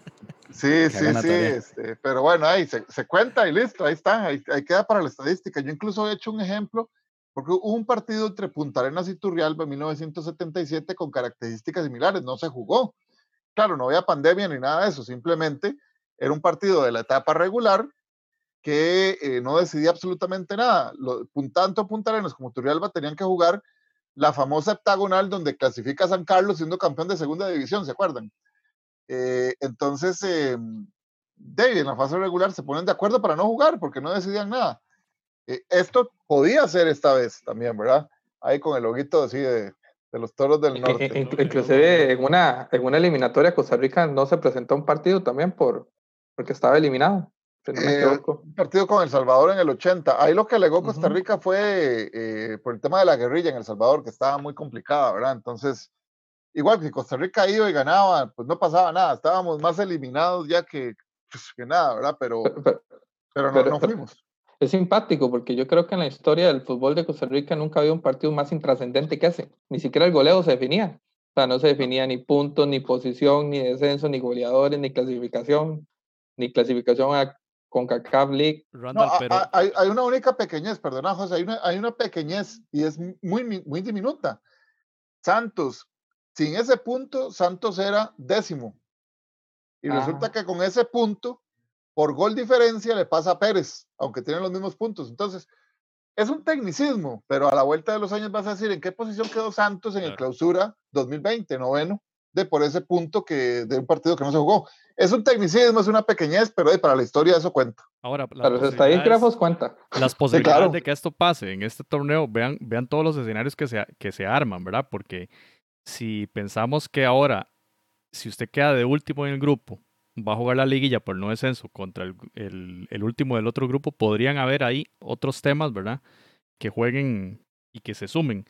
Sí, sí, sí, este, pero bueno, ahí se, se, cuenta y listo, ahí está, ahí, queda para la estadística. Yo incluso he hecho un ejemplo, porque hubo un partido entre Punta Arenas y Turrialba en 1977 con características similares, no se jugó. Claro, no había pandemia ni nada de eso, simplemente era un partido de la etapa regular que eh, no decidía absolutamente nada. Lo, tanto Punta Arenas como Turrialba tenían que jugar la famosa heptagonal donde clasifica San Carlos siendo campeón de segunda división, ¿se acuerdan? Eh, entonces, eh, David, en la fase regular se ponen de acuerdo para no jugar porque no decidían nada. Eh, esto podía ser esta vez también, ¿verdad? Ahí con el loguito así de, de los toros del norte. Inclusive en una, en una eliminatoria Costa Rica no se presentó un partido también por, porque estaba eliminado. Un partido con El Salvador en el 80. Ahí lo que alegó Costa Rica fue por el tema de la guerrilla en El Salvador, que estaba muy complicada, ¿verdad? Entonces, igual que Costa Rica iba y ganaba, pues no pasaba nada, estábamos más eliminados ya que, pues, que nada, ¿verdad? Pero, pero, no, fuimos. Es simpático porque yo creo que en la historia del fútbol de Costa Rica nunca había un partido más intrascendente que ese. Ni siquiera el goleo se definía. O sea, no se definía ni puntos, ni posición, ni descenso, ni goleadores, ni clasificación, ni clasificación a CONCACAF League. hay, hay, una única pequeñez, perdona José, hay una, hay una pequeñez y es muy, muy diminuta. Santos sin ese punto, Santos era décimo. Y resulta ah. que con ese punto, por gol diferencia, le pasa a Pérez, aunque tienen los mismos puntos. Entonces, es un tecnicismo, pero a la vuelta de los años vas a decir en qué posición quedó Santos en el clausura 2020, noveno, de por ese punto que de un partido que no se jugó. Es un tecnicismo, es una pequeñez, pero para la historia eso cuenta. Ahora, para los estadígrafos cuenta. Las posibilidades de que esto pase en este torneo, vean, vean todos los escenarios que se, que se arman, ¿verdad? Porque si pensamos que ahora, si usted queda de último en el grupo, va a jugar la liguilla por no descenso contra el, el, último del otro grupo, podrían haber ahí otros temas, ¿verdad? Que jueguen y que se sumen.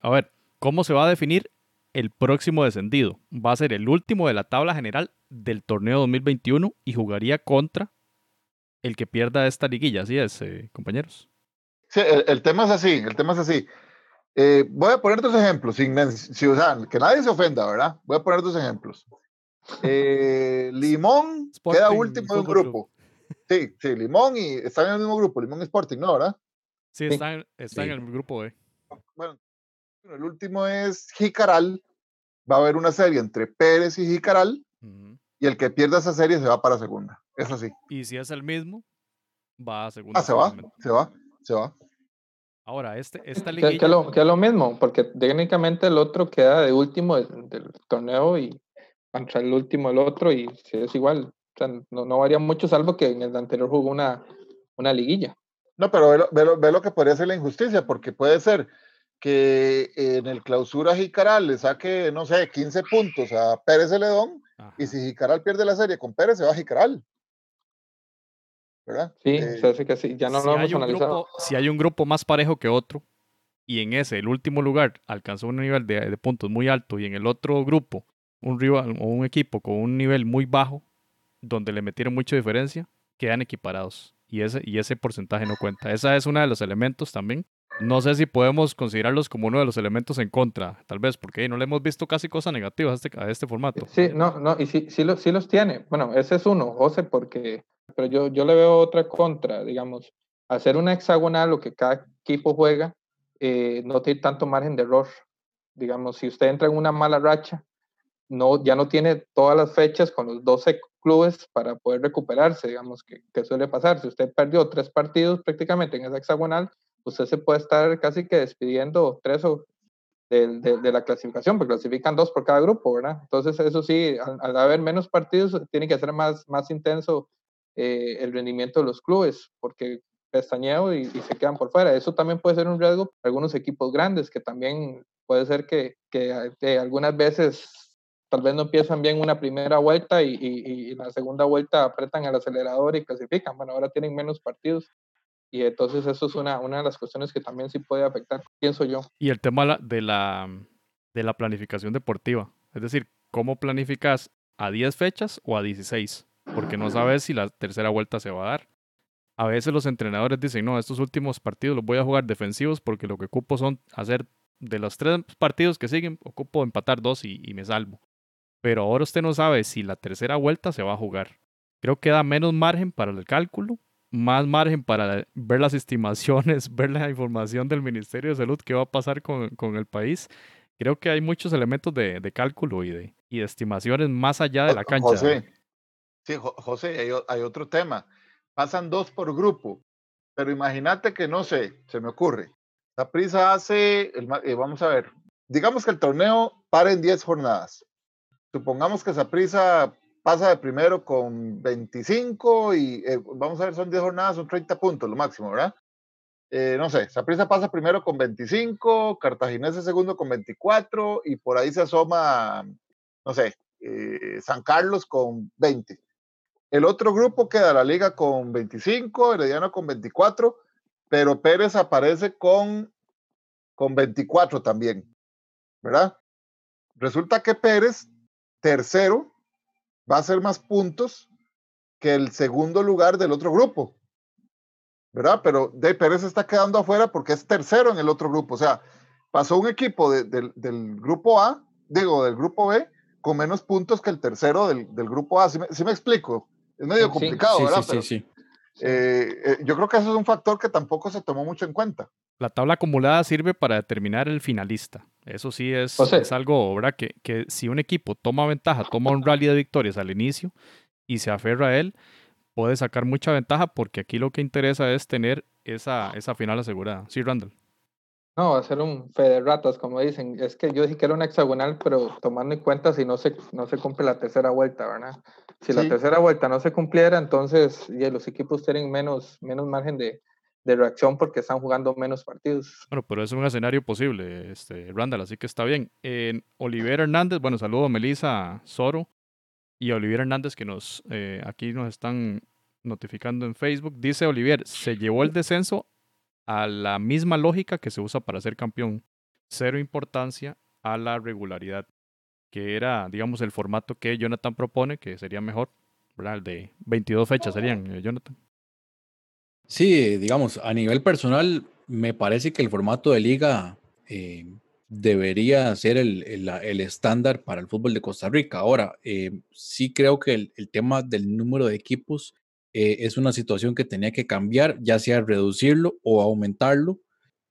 A ver, ¿cómo se va a definir el próximo descendido? Va a ser el último de la tabla general del torneo 2021 y jugaría contra el que pierda esta liguilla, así es, eh, compañeros. Sí, el, tema es así, el tema es así. Eh, voy a poner dos ejemplos, sin, que nadie se ofenda, ¿verdad? Voy a poner dos ejemplos. Eh, Limón queda último de un grupo. Sí, sí, Limón y están en el mismo grupo, Limón Sporting, ¿no? ¿Verdad? Sí, está, en, el grupo B. Bueno, el último es Jicaral. Va a haber una serie entre Pérez y Jicaral. Y el que pierda esa serie se va para segunda. Es así. Y si es el mismo, va a segunda. Ah, se va, se va, se va. Ahora, este, esta liguilla... Que, lo, que, es lo mismo, porque técnicamente el otro queda de último del, torneo y contra el último el otro y si es igual. O sea, no, no, varía mucho, salvo que en el anterior jugó una, una liguilla. No, pero ve lo, ve lo, que podría ser la injusticia, porque puede ser que en el clausura Jicaral le saque, no sé, 15 puntos a Pérez Celedón, y si Jicaral pierde la serie con Pérez, se va a Jicaral. ¿verdad? Sí, se hace que sí, ya no si lo hemos analizado. si hay un grupo más parejo que otro, y en ese, el último lugar, alcanzó un nivel de, puntos muy alto, y en el otro grupo, un rival o un equipo con un nivel muy bajo, donde le metieron mucha diferencia, quedan equiparados. Y ese, y ese porcentaje no cuenta. Ese es uno de los elementos también. No sé si podemos considerarlos como uno de los elementos en contra, tal vez, porque no le hemos visto casi cosas negativas a este, este formato. Sí, no, no, y sí, sí, sí los tiene. Bueno, ese es uno, José, porque pero yo, yo le veo otra contra, digamos, hacer una hexagonal, lo que cada equipo juega, eh, no tiene tanto margen de error. Digamos, si usted entra en una mala racha, no, ya no tiene todas las fechas con los 12 clubes para poder recuperarse, digamos, que, que suele pasar. Si usted perdió tres partidos prácticamente en esa hexagonal, usted se puede estar casi que despidiendo tres o de, de, la clasificación, porque clasifican dos por cada grupo, ¿verdad? Entonces, eso sí, al, haber menos partidos, tiene que ser más, más intenso eh, el rendimiento de los clubes, porque pestañeo y, se quedan por fuera. Eso también puede ser un riesgo para algunos equipos grandes, que también puede ser que, que, algunas veces tal vez no empiezan bien una primera vuelta y, y, la segunda vuelta apretan el acelerador y clasifican. Bueno, ahora tienen menos partidos y entonces eso es una, una de las cuestiones que también sí puede afectar, pienso yo. Y el tema de la, de la planificación deportiva, es decir, ¿cómo planificas a 10 fechas o a 16? porque no sabes si la tercera vuelta se va a dar. A veces los entrenadores dicen, no, estos últimos partidos los voy a jugar defensivos porque lo que ocupo son hacer de los tres partidos que siguen, ocupo empatar dos y, me salvo. Pero ahora usted no sabe si la tercera vuelta se va a jugar. Creo que da menos margen para el cálculo, más margen para ver las estimaciones, ver la información del Ministerio de Salud, qué va a pasar con, con el país. Creo que hay muchos elementos de, de cálculo y de, y de estimaciones más allá de la cancha. Sí, José, hay, otro tema. Pasan dos por grupo, pero imagínate que, no sé, se me ocurre. La prisa hace, el, eh, vamos a ver, digamos que el torneo para en 10 jornadas. Supongamos que prisa pasa de primero con 25 y eh, vamos a ver, son 10 jornadas, son 30 puntos lo máximo, ¿verdad? Eh, no sé, Saprisa pasa primero con 25, Cartaginés segundo con 24 y por ahí se asoma, no sé, San Carlos con 20. El otro grupo queda la liga con 25, Herediano con 24, pero Pérez aparece con, con 24 también, ¿verdad? Resulta que Pérez, tercero, va a hacer más puntos que el segundo lugar del otro grupo, ¿verdad? Pero de Pérez está quedando afuera porque es tercero en el otro grupo. O sea, pasó un equipo del grupo A, digo, del grupo B, con menos puntos que el tercero del, grupo A. ¿Sí me, explico? Es medio complicado, ¿verdad? Sí, sí, eh, eh, yo creo que eso es un factor que tampoco se tomó mucho en cuenta. La tabla acumulada sirve para determinar el finalista. Eso sí es, es algo, ¿verdad? Que, que si un equipo toma ventaja, toma un rally de victorias al inicio y se aferra a él, puede sacar mucha ventaja porque aquí lo que interesa es tener esa, esa final asegurada. Sí, Randall. No, va a ser un fe de ratas, como dicen. Es que yo dije que era un hexagonal, pero tomando en cuenta si no se, no se cumple la tercera vuelta, ¿verdad? Si la tercera vuelta no se cumpliera, entonces ya los equipos tienen menos, menos margen de, de, reacción porque están jugando menos partidos. Bueno, pero es un escenario posible, este, Randall, así que está bien. En Oliver Hernández, bueno, saludo a Melissa Soro y a Olivier Hernández que nos eh, aquí nos están notificando en Facebook. Dice Olivier, se llevó el descenso a la misma lógica que se usa para ser campeón. Cero importancia a la regularidad, que era, digamos, el formato que Jonathan propone, que sería mejor, ¿verdad? El de 22 fechas serían, eh, Jonathan. Sí, digamos, a nivel personal, me parece que el formato de liga eh, debería ser el, el, estándar para el fútbol de Costa Rica. Ahora, eh, sí creo que el, el, tema del número de equipos eh, es una situación que tenía que cambiar, ya sea reducirlo o aumentarlo,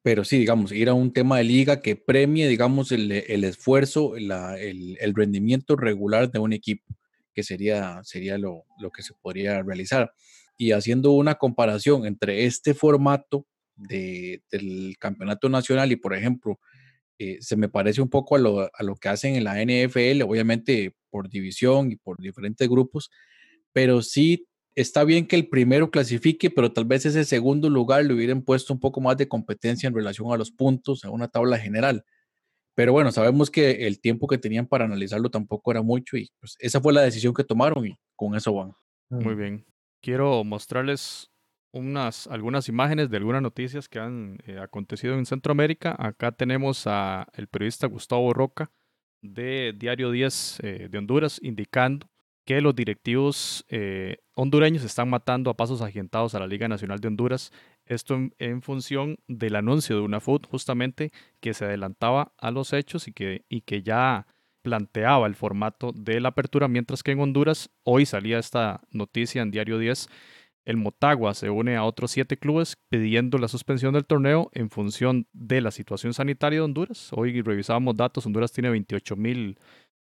pero sí, digamos, ir a un tema de liga que premie, digamos, el, esfuerzo, el, el, rendimiento regular de un equipo, que sería, sería lo, lo que se podría realizar. Y haciendo una comparación entre este formato de, del campeonato nacional y, por ejemplo, eh, se me parece un poco a lo, a lo, que hacen en la NFL, obviamente por división y por diferentes grupos, pero sí está bien que el primero clasifique, pero tal vez ese segundo lugar le hubieran puesto un poco más de competencia en relación a los puntos, a una tabla general. Pero bueno, sabemos que el tiempo que tenían para analizarlo tampoco era mucho y pues esa fue la decisión que tomaron y con eso van. Muy bien. Quiero mostrarles unas, algunas imágenes de algunas noticias que han eh, acontecido en Centroamérica. Acá tenemos a el periodista Gustavo Roca de Diario 10 eh, de Honduras indicando que los directivos eh, hondureños están matando a pasos agentados a la Liga Nacional de Honduras. Esto en, función del anuncio de una FUT justamente que se adelantaba a los hechos y que, y que ya planteaba el formato de la apertura, mientras que en Honduras hoy salía esta noticia en Diario 10 el Motagua se une a otros siete clubes pidiendo la suspensión del torneo en función de la situación sanitaria de Honduras. Hoy revisábamos datos, Honduras tiene 28 mil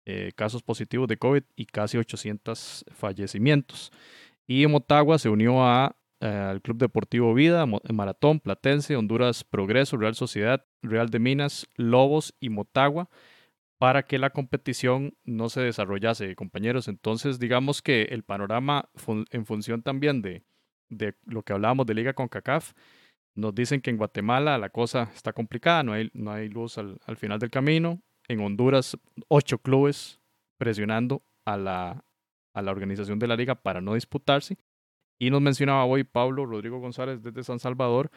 eh, casos positivos de COVID y casi 800 fallecimientos. Y Motagua se unió a, eh, al Club Deportivo Vida, Maratón, Platense, Honduras Progreso, Real Sociedad, Real de Minas, Lobos y Motagua para que la competición no se desarrollase, compañeros. Entonces, digamos que el panorama en función también de, de lo que hablábamos de Liga con CACAF, nos dicen que en Guatemala la cosa está complicada, no hay, no hay luz al, final del camino. En Honduras, ocho clubes presionando a la, a la organización de la liga para no disputarse. Y nos mencionaba hoy Pablo Rodrigo González desde San Salvador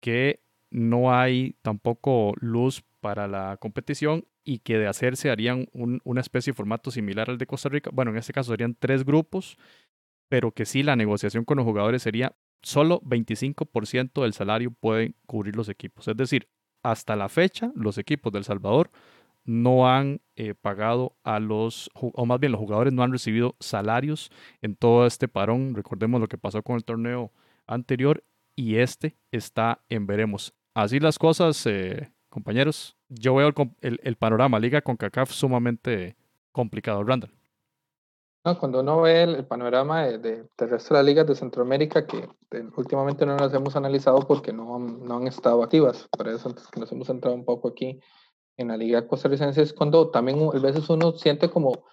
que no hay tampoco luz para la competición y que de hacerse harían una especie de formato similar al de Costa Rica. Bueno, en este caso serían tres grupos, pero que sí la negociación con los jugadores sería solo 25% del salario pueden cubrir los equipos. Es decir, hasta la fecha los equipos del Salvador no han eh, pagado a los, o más bien los jugadores no han recibido salarios en todo este parón. Recordemos lo que pasó con el torneo anterior y este está en veremos. Así las cosas, eh, compañeros, yo veo el, panorama Liga con CACAF sumamente complicado, Randall. No, cuando uno ve el, panorama de, de, del resto de las ligas de Centroamérica, que últimamente no las hemos analizado porque no, no han estado activas, por eso antes que nos hemos centrado un poco aquí en la liga costarricense, es cuando también a veces uno siente como,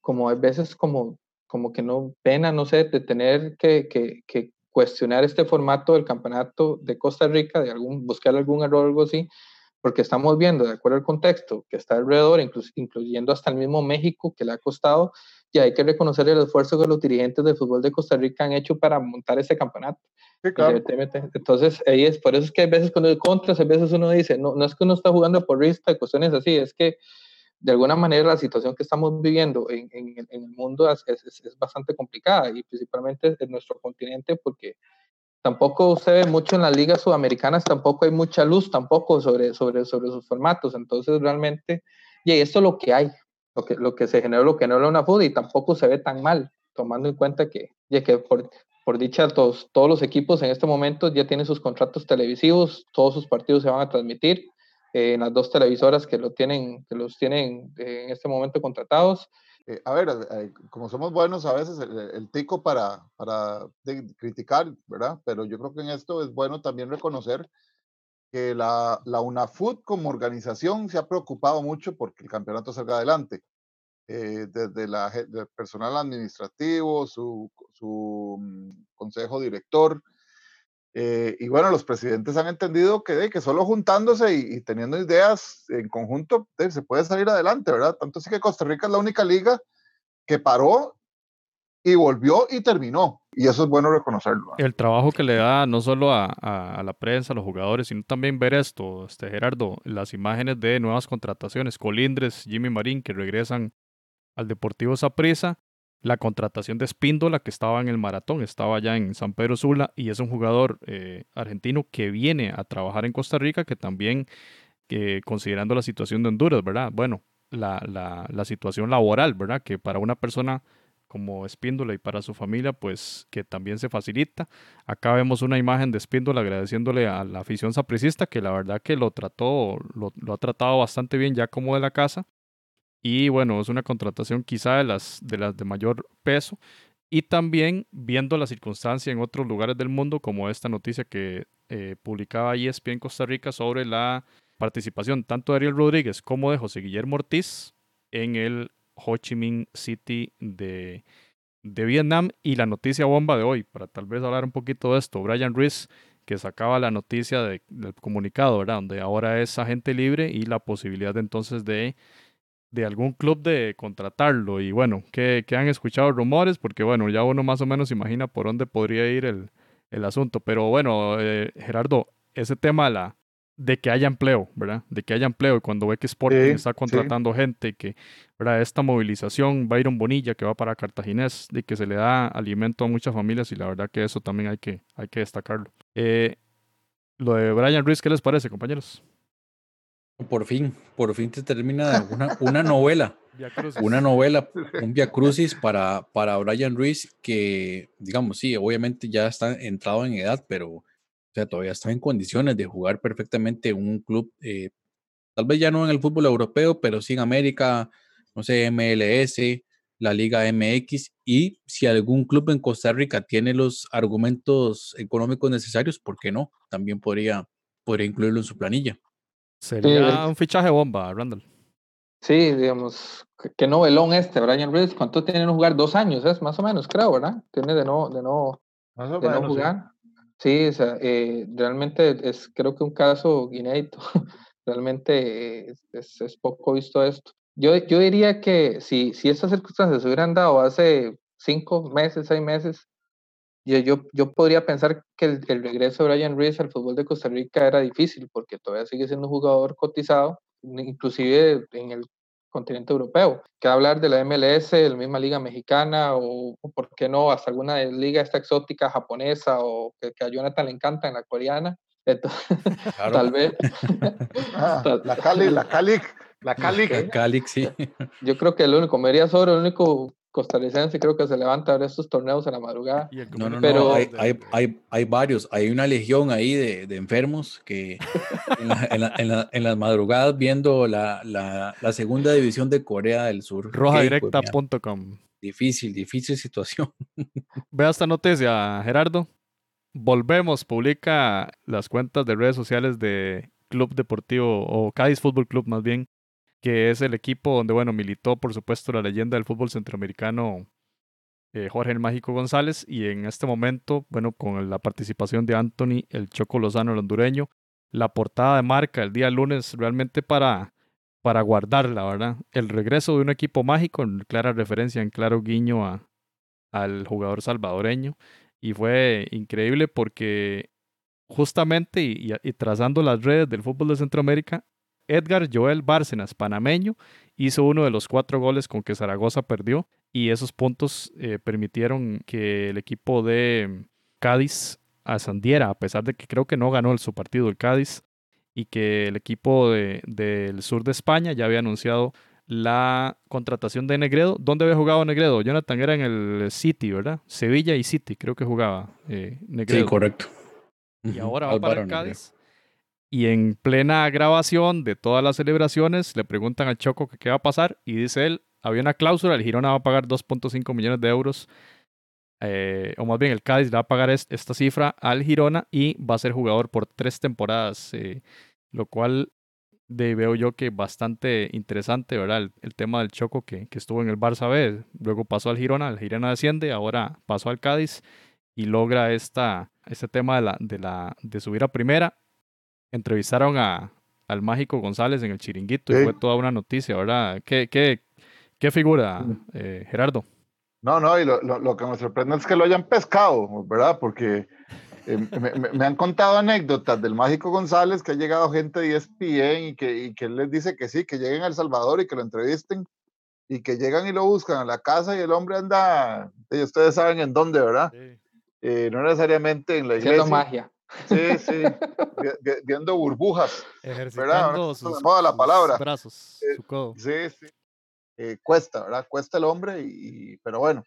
como a veces como, como que no pena, no sé, de tener que, que, que cuestionar este formato del campeonato de Costa Rica, de algún, buscar algún error o algo así, porque estamos viendo, de acuerdo al contexto que está alrededor, incluyendo hasta el mismo México, que le ha costado, y hay que reconocer el esfuerzo que los dirigentes del fútbol de Costa Rica han hecho para montar ese campeonato. Entonces, ahí es, por eso es que a veces cuando hay contras, a veces uno dice, no, no es que uno está jugando por risca y cuestiones así, es que de alguna manera la situación que estamos viviendo en, en, el mundo es, es, es, bastante complicada y principalmente en nuestro continente porque tampoco se ve mucho en las ligas sudamericanas, tampoco hay mucha luz tampoco sobre, sobre, sobre sus formatos. Entonces, realmente, y esto es lo que hay, lo que, lo que se generó, lo que no era una food y tampoco se ve tan mal, tomando en cuenta que, ya que por, por dicha, todos, todos los equipos en este momento ya tienen sus contratos televisivos, todos sus partidos se van a transmitir eh, en las dos televisoras que, lo tienen, que los tienen eh, en este momento contratados. Eh, a ver, eh, como somos buenos a veces, el, tico para, para criticar, ¿verdad? Pero yo creo que en esto es bueno también reconocer que la, la UNAFUT como organización se ha preocupado mucho porque el campeonato salga adelante. Eh, desde la, el personal administrativo, su, su mm, consejo director, eh, y bueno, los presidentes han entendido que, que solo juntándose y, teniendo ideas en conjunto se puede salir adelante, ¿verdad? Tanto así que Costa Rica es la única liga que paró y volvió y terminó. Y eso es bueno reconocerlo. El trabajo que le da no solo a, a, la prensa, a los jugadores, sino también ver esto, este Gerardo, las imágenes de nuevas contrataciones, Colindres, Jimmy Marín, que regresan al Deportivo Saprissa la contratación de Espíndola, que estaba en el maratón, estaba ya en San Pedro Sula, y es un jugador eh, argentino que viene a trabajar en Costa Rica, que también, considerando la situación de Honduras, ¿verdad? Bueno, la, la, situación laboral, ¿verdad? Que para una persona como Espíndola y para su familia, pues que también se facilita. Acá vemos una imagen de Espíndola agradeciéndole a la afición sapricista que la verdad que lo trató, lo, ha tratado bastante bien ya como de la casa. Y bueno, es una contratación quizá de las de, mayor peso. Y también viendo la circunstancia en otros lugares del mundo, como esta noticia que eh, publicaba ESPN Costa Rica sobre la participación tanto de Ariel Rodríguez como de José Guillermo Ortiz en el Ho Chi Minh City de, de Vietnam y la noticia bomba de hoy, para tal vez hablar un poquito de esto, Brian Ruiz que sacaba la noticia de, del comunicado, ¿verdad? Donde ahora es agente libre y la posibilidad entonces de, de algún club de contratarlo. Y bueno, que, han escuchado rumores, porque bueno, ya uno más o menos imagina por dónde podría ir el, el asunto. Pero bueno, eh, Gerardo, ese tema de la, de que haya empleo, ¿verdad? De que haya empleo y cuando ve que Sporting está contratando gente que, ¿verdad? Esta movilización, Byron Bonilla que va para Cartaginés, de que se le da alimento a muchas familias y la verdad que eso también hay que, hay que destacarlo. Eh, lo de Brian Ruiz, ¿qué les parece, compañeros? Por fin, por fin te termina una, una novela. una novela, un Via Crucis para, para Brian Ruiz, que, digamos, sí, obviamente ya está entrado en edad, pero o sea, todavía está en condiciones de jugar perfectamente un club, eh, tal vez ya no en el fútbol europeo, pero sí en América, no sé, MLS, la Liga MX, y si algún club en Costa Rica tiene los argumentos económicos necesarios, ¿por qué no? También podría, podría incluirlo en su planilla. Sería un fichaje bomba, Randall. Sí, digamos, qué novelón este, Brian Ruiz. ¿Cuánto tiene no jugar? Dos años, es más o menos, creo, ¿verdad? Tiene de no, de no, de no jugar. Sí, o sea, eh, realmente es creo que un caso inédito. realmente es, es, poco visto esto. Yo, yo diría que si, si estas circunstancias se hubieran dado hace cinco meses, seis meses, yo, yo, yo podría pensar que el, el, regreso de Brian Ruiz al fútbol de Costa Rica era difícil porque todavía sigue siendo un jugador cotizado, inclusive en el continente europeo. Que hablar de la MLS, de la misma liga mexicana o, por qué no hasta alguna liga esta exótica japonesa o que, a Jonathan le encanta en la coreana. Tal vez. Ah, la Cali, la Cali, la Cali. La Cali, sí. Yo creo que el único, me diría sobre el único costarricense creo que se levanta a ver estos torneos en la madrugada. No, no, pero... no, hay, hay, hay, hay, varios, hay una legión ahí de, de enfermos que en, la, en, la, en, la, en, las madrugadas viendo la, la, segunda división de Corea del Sur. Rojadirecta.com. Difícil, difícil situación. Vea esta noticia, Gerardo. Volvemos, publica las cuentas de redes sociales de Club Deportivo o Cádiz Fútbol Club más bien que es el equipo donde, bueno, militó, por supuesto, la leyenda del fútbol centroamericano eh, Jorge el Mágico González, y en este momento, bueno, con la participación de Anthony, el Choco Lozano, el hondureño, la portada de marca el día lunes realmente para, para guardarla, ¿verdad? El regreso de un equipo mágico, en clara referencia, en claro guiño a, al jugador salvadoreño, y fue increíble porque justamente y, y, trazando las redes del fútbol de Centroamérica, Edgar Joel Bárcenas, panameño, hizo uno de los cuatro goles con que Zaragoza perdió y esos puntos eh, permitieron que el equipo de Cádiz ascendiera, a pesar de que creo que no ganó el, su partido el Cádiz y que el equipo de, del sur de España ya había anunciado la contratación de Negredo. ¿Dónde había jugado Negredo? Jonathan era en el City, ¿verdad? Sevilla y City, creo que jugaba eh, Negredo. Sí, correcto. Y ahora va para el Cádiz. Y en plena grabación de todas las celebraciones le preguntan al Choco que qué va a pasar y dice él, había una cláusula, el Girona va a pagar 2.5 millones de euros, eh, o más bien el Cádiz le va a pagar esta cifra al Girona y va a ser jugador por tres temporadas, eh, lo cual de, veo yo que bastante interesante, ¿verdad? El, tema del Choco que, que, estuvo en el Barça B, luego pasó al Girona, el Girona desciende, ahora pasó al Cádiz y logra esta, este tema de, la, de, la, de subir a primera entrevistaron a, al Mágico González en el Chiringuito y fue toda una noticia, ¿verdad? ¿Qué, qué, qué figura, eh, Gerardo? No, no, y lo, lo, que me sorprende es que lo hayan pescado, ¿verdad? Porque eh, me, me, han contado anécdotas del Mágico González que ha llegado gente de ESPN y que, y que él les dice que sí, que lleguen a El Salvador y que lo entrevisten y que llegan y lo buscan a la casa y el hombre anda, y ustedes saben en dónde, ¿verdad? Eh, no necesariamente en la iglesia. Haciendo magia. Sí, sí, viendo burbujas. Ejercitando sus, la palabra. brazos, eh, su codo. Sí, sí. Eh, cuesta, ¿verdad? Cuesta el hombre, y, pero bueno,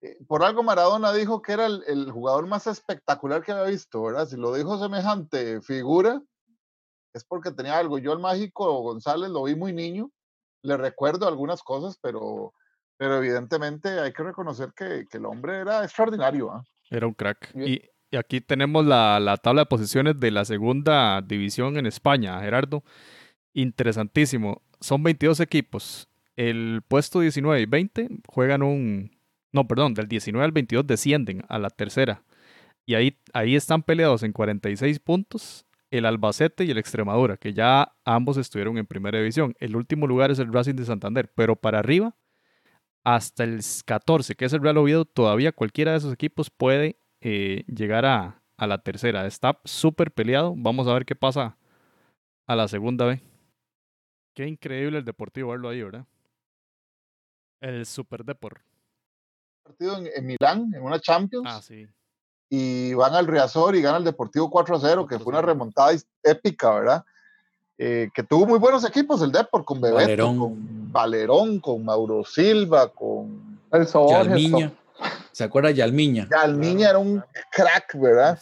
eh, por algo Maradona dijo que era el, jugador más espectacular que había visto, ¿verdad? Si lo dijo semejante figura, es porque tenía algo. Yo el mágico González lo vi muy niño, le recuerdo algunas cosas, pero, pero evidentemente hay que reconocer que, el hombre era extraordinario. ¿ah? Era un crack. Y, aquí tenemos la, la, tabla de posiciones de la segunda división en España, Gerardo. Interesantísimo. Son 22 equipos. El puesto 19 y 20 juegan un, no, perdón, del 19 al 22 descienden a la tercera. Y ahí, ahí están peleados en 46 puntos el Albacete y el Extremadura, que ya ambos estuvieron en primera división. El último lugar es el Racing de Santander, pero para arriba, hasta el 14, que es el Real Oviedo, todavía cualquiera de esos equipos puede eh, llegar a, a, la tercera. Está súper peleado. Vamos a ver qué pasa a la segunda vez. Qué increíble el Deportivo verlo ahí, ¿verdad? El Super Deport partido en, Milán, en una Champions. Ah, sí. Y van al Riazor y gana el Deportivo 4 0, que fue una remontada épica, ¿verdad? Eh, que tuvo muy buenos equipos el Deport, con Bebeto, con Valerón, con Mauro Silva, con el Yalmiña. ¿Se acuerda Yalmiña? Yalmiña era un crack, ¿verdad?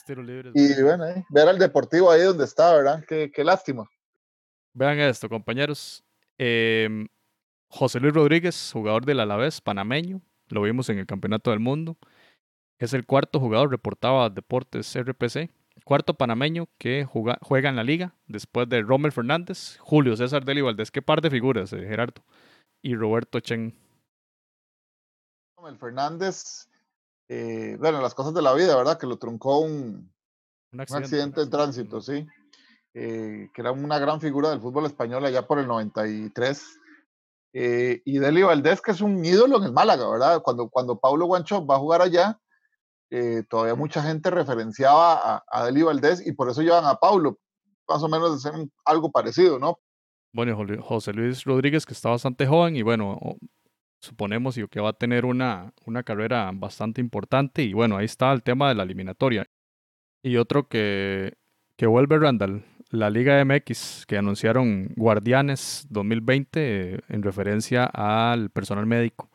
Y bueno, eh, ver al Deportivo ahí donde está, ¿verdad? Qué, qué lástima. Vean esto, compañeros. Em, José Luis Rodríguez, jugador del Alavés, panameño, lo vimos en el Campeonato del Mundo. Es el cuarto jugador, reportaba Deportes RPC. Cuarto panameño que juega, en la liga, después de Rommel Fernández, Julio César Deli Valdés. Qué par de figuras, eh, Gerardo. Y Roberto Chen. Rommel Fernández, eh, bueno, las cosas de la vida, ¿verdad? Que lo truncó un, accidente, de tránsito, sí. Eh, que era una gran figura del fútbol español allá por el 93 eh, y Deli Valdés, que es un ídolo en el Málaga, ¿verdad? Cuando, cuando Paulo Guancho va a jugar allá, eh, todavía mucha gente referenciaba a, a, Deli Valdés y por eso llevan a Paulo, más o menos de ser algo parecido, ¿no? Bueno, José Luis Rodríguez, que está bastante joven y bueno, suponemos que va a tener una, una carrera bastante importante y bueno, ahí está el tema de la eliminatoria. Y otro que, que vuelve Randall, la Liga MX que anunciaron Guardianes 2020 en referencia al personal médico.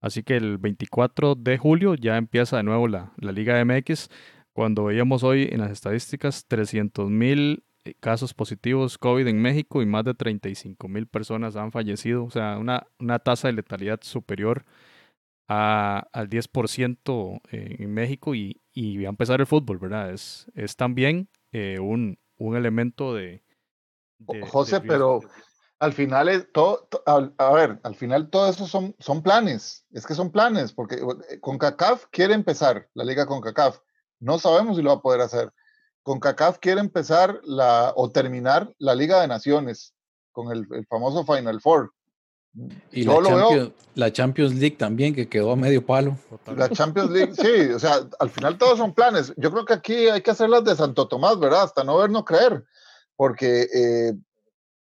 Así que el 24 de julio ya empieza de nuevo la, la Liga MX. Cuando veíamos hoy en las estadísticas 300 mil casos positivos COVID en México y más de 35 mil personas han fallecido. O sea, una, una tasa de letalidad superior a, al 10% en México y, y va a empezar el fútbol, ¿verdad? Es, es también eh, un, un elemento de... José, pero al final es todo, a, ver, al final todo eso son, son planes, es que son planes, porque eh, con CACAF quiere empezar la liga con CACAF, no sabemos si lo va a poder hacer. Con CACAF quiere empezar la, o terminar la Liga de Naciones con el, el famoso Final Four. Y la Champions, la Champions, League también, que quedó a medio palo. La Champions League, sí, o sea, al final todos son planes. Yo creo que aquí hay que hacerlas de Santo Tomás, ¿verdad? Hasta no ver, no creer, porque eh,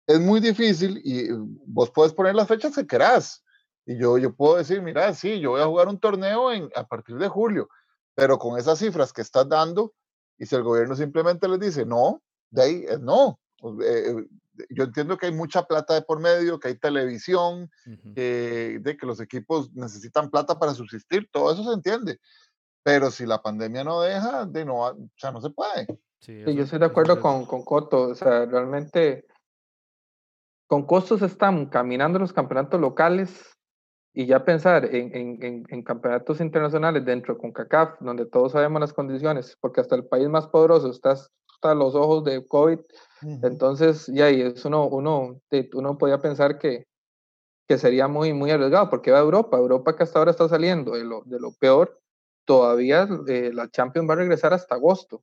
es muy difícil y vos puedes poner las fechas que querás. Y yo, yo puedo decir, mira, sí, yo voy a jugar un torneo en, a partir de julio, pero con esas cifras que estás dando, y si el gobierno simplemente les dice no, de ahí es no. Eh, yo entiendo que hay mucha plata de por medio, que hay televisión, de que los equipos necesitan plata para subsistir, todo eso se entiende. Pero si la pandemia no deja, de no, ya no se puede. Sí, yo estoy de acuerdo con, con Coto, o sea, realmente con costos están caminando los campeonatos locales y ya pensar en, en, en, campeonatos internacionales dentro con CACAF, donde todos sabemos las condiciones, porque hasta el país más poderoso está hasta los ojos de COVID, entonces, ya ahí es uno, uno, uno podía pensar que, que sería muy, muy arriesgado, porque va a Europa, Europa que hasta ahora está saliendo de lo, de lo peor, todavía eh, la Champions va a regresar hasta agosto.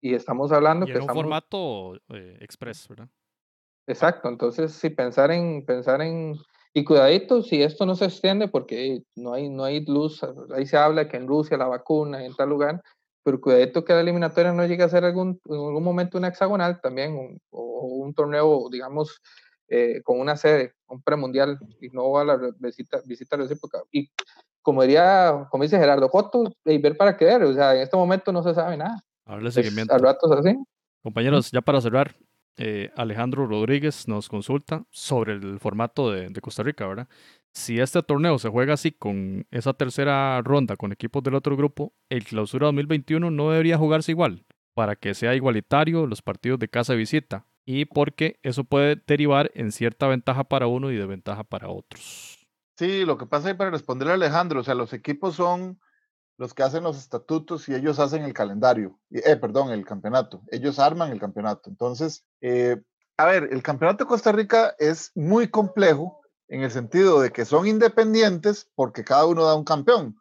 Y estamos hablando y que... En un formato eh, express, ¿verdad? Exacto, entonces si pensar en, pensar en, y cuidadito si esto no se extiende porque no hay, no hay luz, ahí se habla que en Rusia la vacuna, en tal lugar, pero cuidadito que la eliminatoria no llegue a ser algún, en algún momento una hexagonal también, o, un torneo, digamos, eh, con una sede, un premundial, y no a la visita, visita recíproca. Y como diría, como dice Gerardo Coto, y ver para creer, o sea, en este momento no se sabe nada. Habla seguimiento. a ratos así. Compañeros, ya para cerrar, eh, Alejandro Rodríguez nos consulta sobre el formato de, Costa Rica, ¿verdad? Si este torneo se juega así con esa tercera ronda con equipos del otro grupo, el clausura 2021 no debería jugarse igual, para que sea igualitario los partidos de casa y visita, y porque eso puede derivar en cierta ventaja para uno y desventaja para otros. Sí, lo que pasa es para responderle a Alejandro, o sea, los equipos son los que hacen los estatutos y ellos hacen el calendario, eh, perdón, el campeonato, ellos arman el campeonato. Entonces, eh, a ver, el campeonato de Costa Rica es muy complejo en el sentido de que son independientes porque cada uno da un campeón,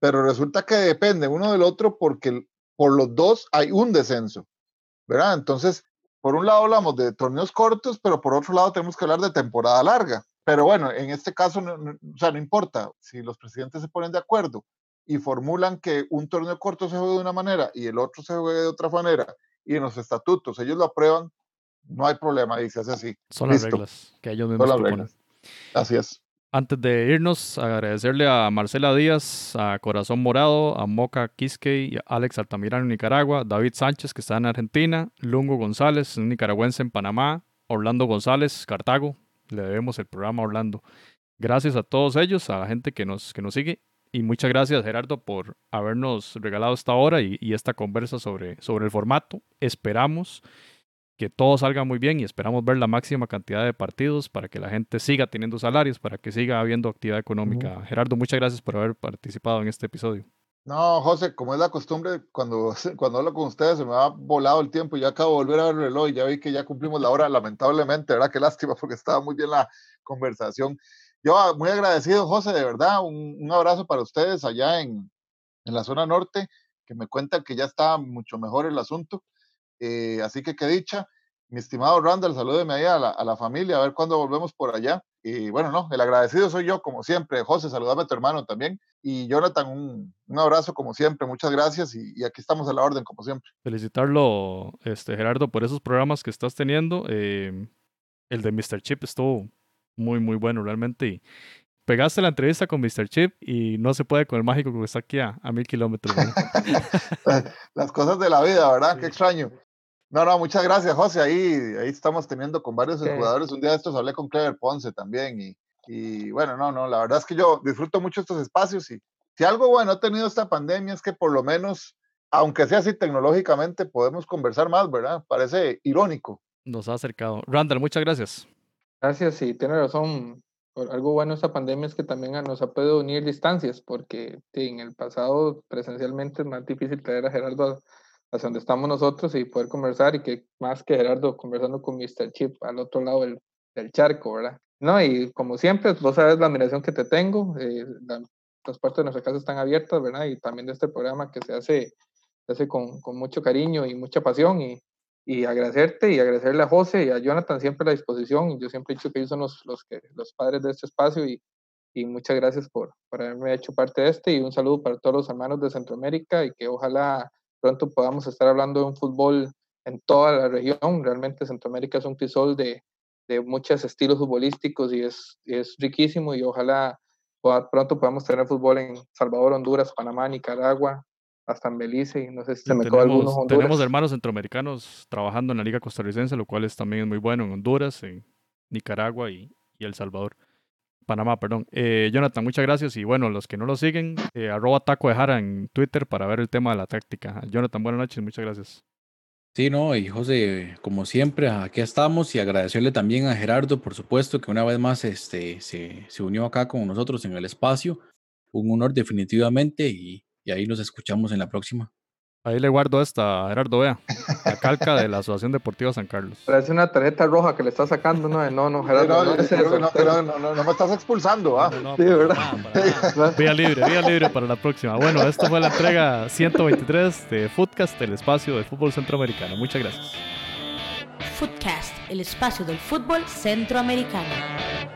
pero resulta que depende uno del otro porque por los dos hay un descenso, ¿verdad? Entonces, por un lado hablamos de torneos cortos, pero por otro lado tenemos que hablar de temporada larga. Pero bueno, en este caso, no, o sea, no importa si los presidentes se ponen de acuerdo y formulan que un torneo corto se juegue de una manera y el otro se juegue de otra manera, y en los estatutos ellos lo aprueban, no hay problema se hace así. Son las reglas que ellos mismos proponen. Así es. Antes de irnos, agradecerle a Marcela Díaz, a Corazón Morado, a Moca Quisque, a Alex Altamirano en Nicaragua, David Sánchez, que está en Argentina, Lungo González, un nicaragüense en Panamá, Orlando González, Cartago, le debemos el programa a Orlando. Gracias a todos ellos, a la gente que nos, que nos sigue y muchas gracias Gerardo por habernos regalado esta hora y, esta conversa sobre, sobre el formato. Esperamos que todo salga muy bien y esperamos ver la máxima cantidad de partidos para que la gente siga teniendo salarios, para que siga habiendo actividad económica. Gerardo, muchas gracias por haber participado en este episodio. No, José, como es la costumbre, cuando, cuando hablo con ustedes se me ha volado el tiempo. Ya acabo de volver a ver el reloj y ya vi que ya cumplimos la hora, lamentablemente, ¿verdad? Qué lástima porque estaba muy bien la conversación. Yo ah, muy agradecido, José, de verdad, un, abrazo para ustedes allá en, la zona norte, que me cuentan que ya está mucho mejor el asunto. Eh, así que qué dicha. Mi estimado Randall, salúdeme ahí a la, familia, a ver cuándo volvemos por allá. Y bueno, no, el agradecido soy yo, como siempre. José, saludame a tu hermano también. Y Jonathan, un, abrazo como siempre, muchas gracias. Y, aquí estamos a la orden, como siempre. Felicitarlo, este, Gerardo, por esos programas que estás teniendo. Eh, el de Mr. Chip estuvo muy, muy bueno realmente. Y pegaste la entrevista con Mr. Chip y no se puede con el mágico que está aquí a, mil kilómetros. Las cosas de la vida, ¿verdad? Qué extraño. No, no, muchas gracias, José. Ahí, ahí estamos teniendo con varios jugadores. Un día de estos hablé con Clever Ponce también. Y, y bueno, no, no, la verdad es que yo disfruto mucho estos espacios. Y si algo bueno ha tenido esta pandemia es que por lo menos, aunque sea así tecnológicamente, podemos conversar más, ¿verdad? Parece irónico. Nos ha acercado. Randall, muchas gracias. Gracias, sí, tiene razón. Algo bueno esta pandemia es que también nos ha podido unir distancias, porque en el pasado presencialmente es más difícil traer a Gerardo hacia donde estamos nosotros y poder conversar, y que más que Gerardo conversando con Mr. Chip al otro lado del, del charco, ¿verdad? No, y como siempre, vos sabes la admiración que te tengo, eh, las puertas de nuestra casa están abiertas, ¿verdad? Y también de este programa que se hace, se hace con, con mucho cariño y mucha pasión, y, y agradecerte y agradecerle a José y a Jonathan siempre la disposición. Yo siempre he dicho que ellos son los, los, padres de este espacio y, y muchas gracias por, por, haberme hecho parte de este y un saludo para todos los hermanos de Centroamérica y que ojalá pronto podamos estar hablando de un fútbol en toda la región. Realmente Centroamérica es un crisol de, de muchos estilos futbolísticos y es, es riquísimo y ojalá pronto podamos tener fútbol en Salvador, Honduras, Panamá, Nicaragua, hasta en Belice y no sé si se me tenemos, algunos Tenemos hermanos centroamericanos trabajando en la Liga Costarricense, lo cual es también muy bueno en Honduras, en Nicaragua y, y El Salvador. Panamá, perdón. Eh, Jonathan, muchas gracias. Y bueno, los que no lo siguen, eh, arroba taco de Jara en Twitter para ver el tema de la táctica. Jonathan, buenas noches, muchas gracias. Sí, no, y José, como siempre, aquí estamos y agradecerle también a Gerardo, por supuesto, que una vez más este, se, se unió acá con nosotros en el espacio. Un honor definitivamente y y ahí nos escuchamos en la próxima. Ahí le guardo esta, Gerardo, vea. La calca de la Asociación Deportiva San Carlos. Parece una tarjeta roja que le está sacando, no, no, no, Gerardo. No, no, me estás expulsando, ¿ah? sí, ¿verdad? Vía libre, vía libre para la próxima. Bueno, esto fue la entrega 123 de Footcast, el espacio de fútbol centroamericano. Muchas gracias. Footcast, el espacio del fútbol centroamericano.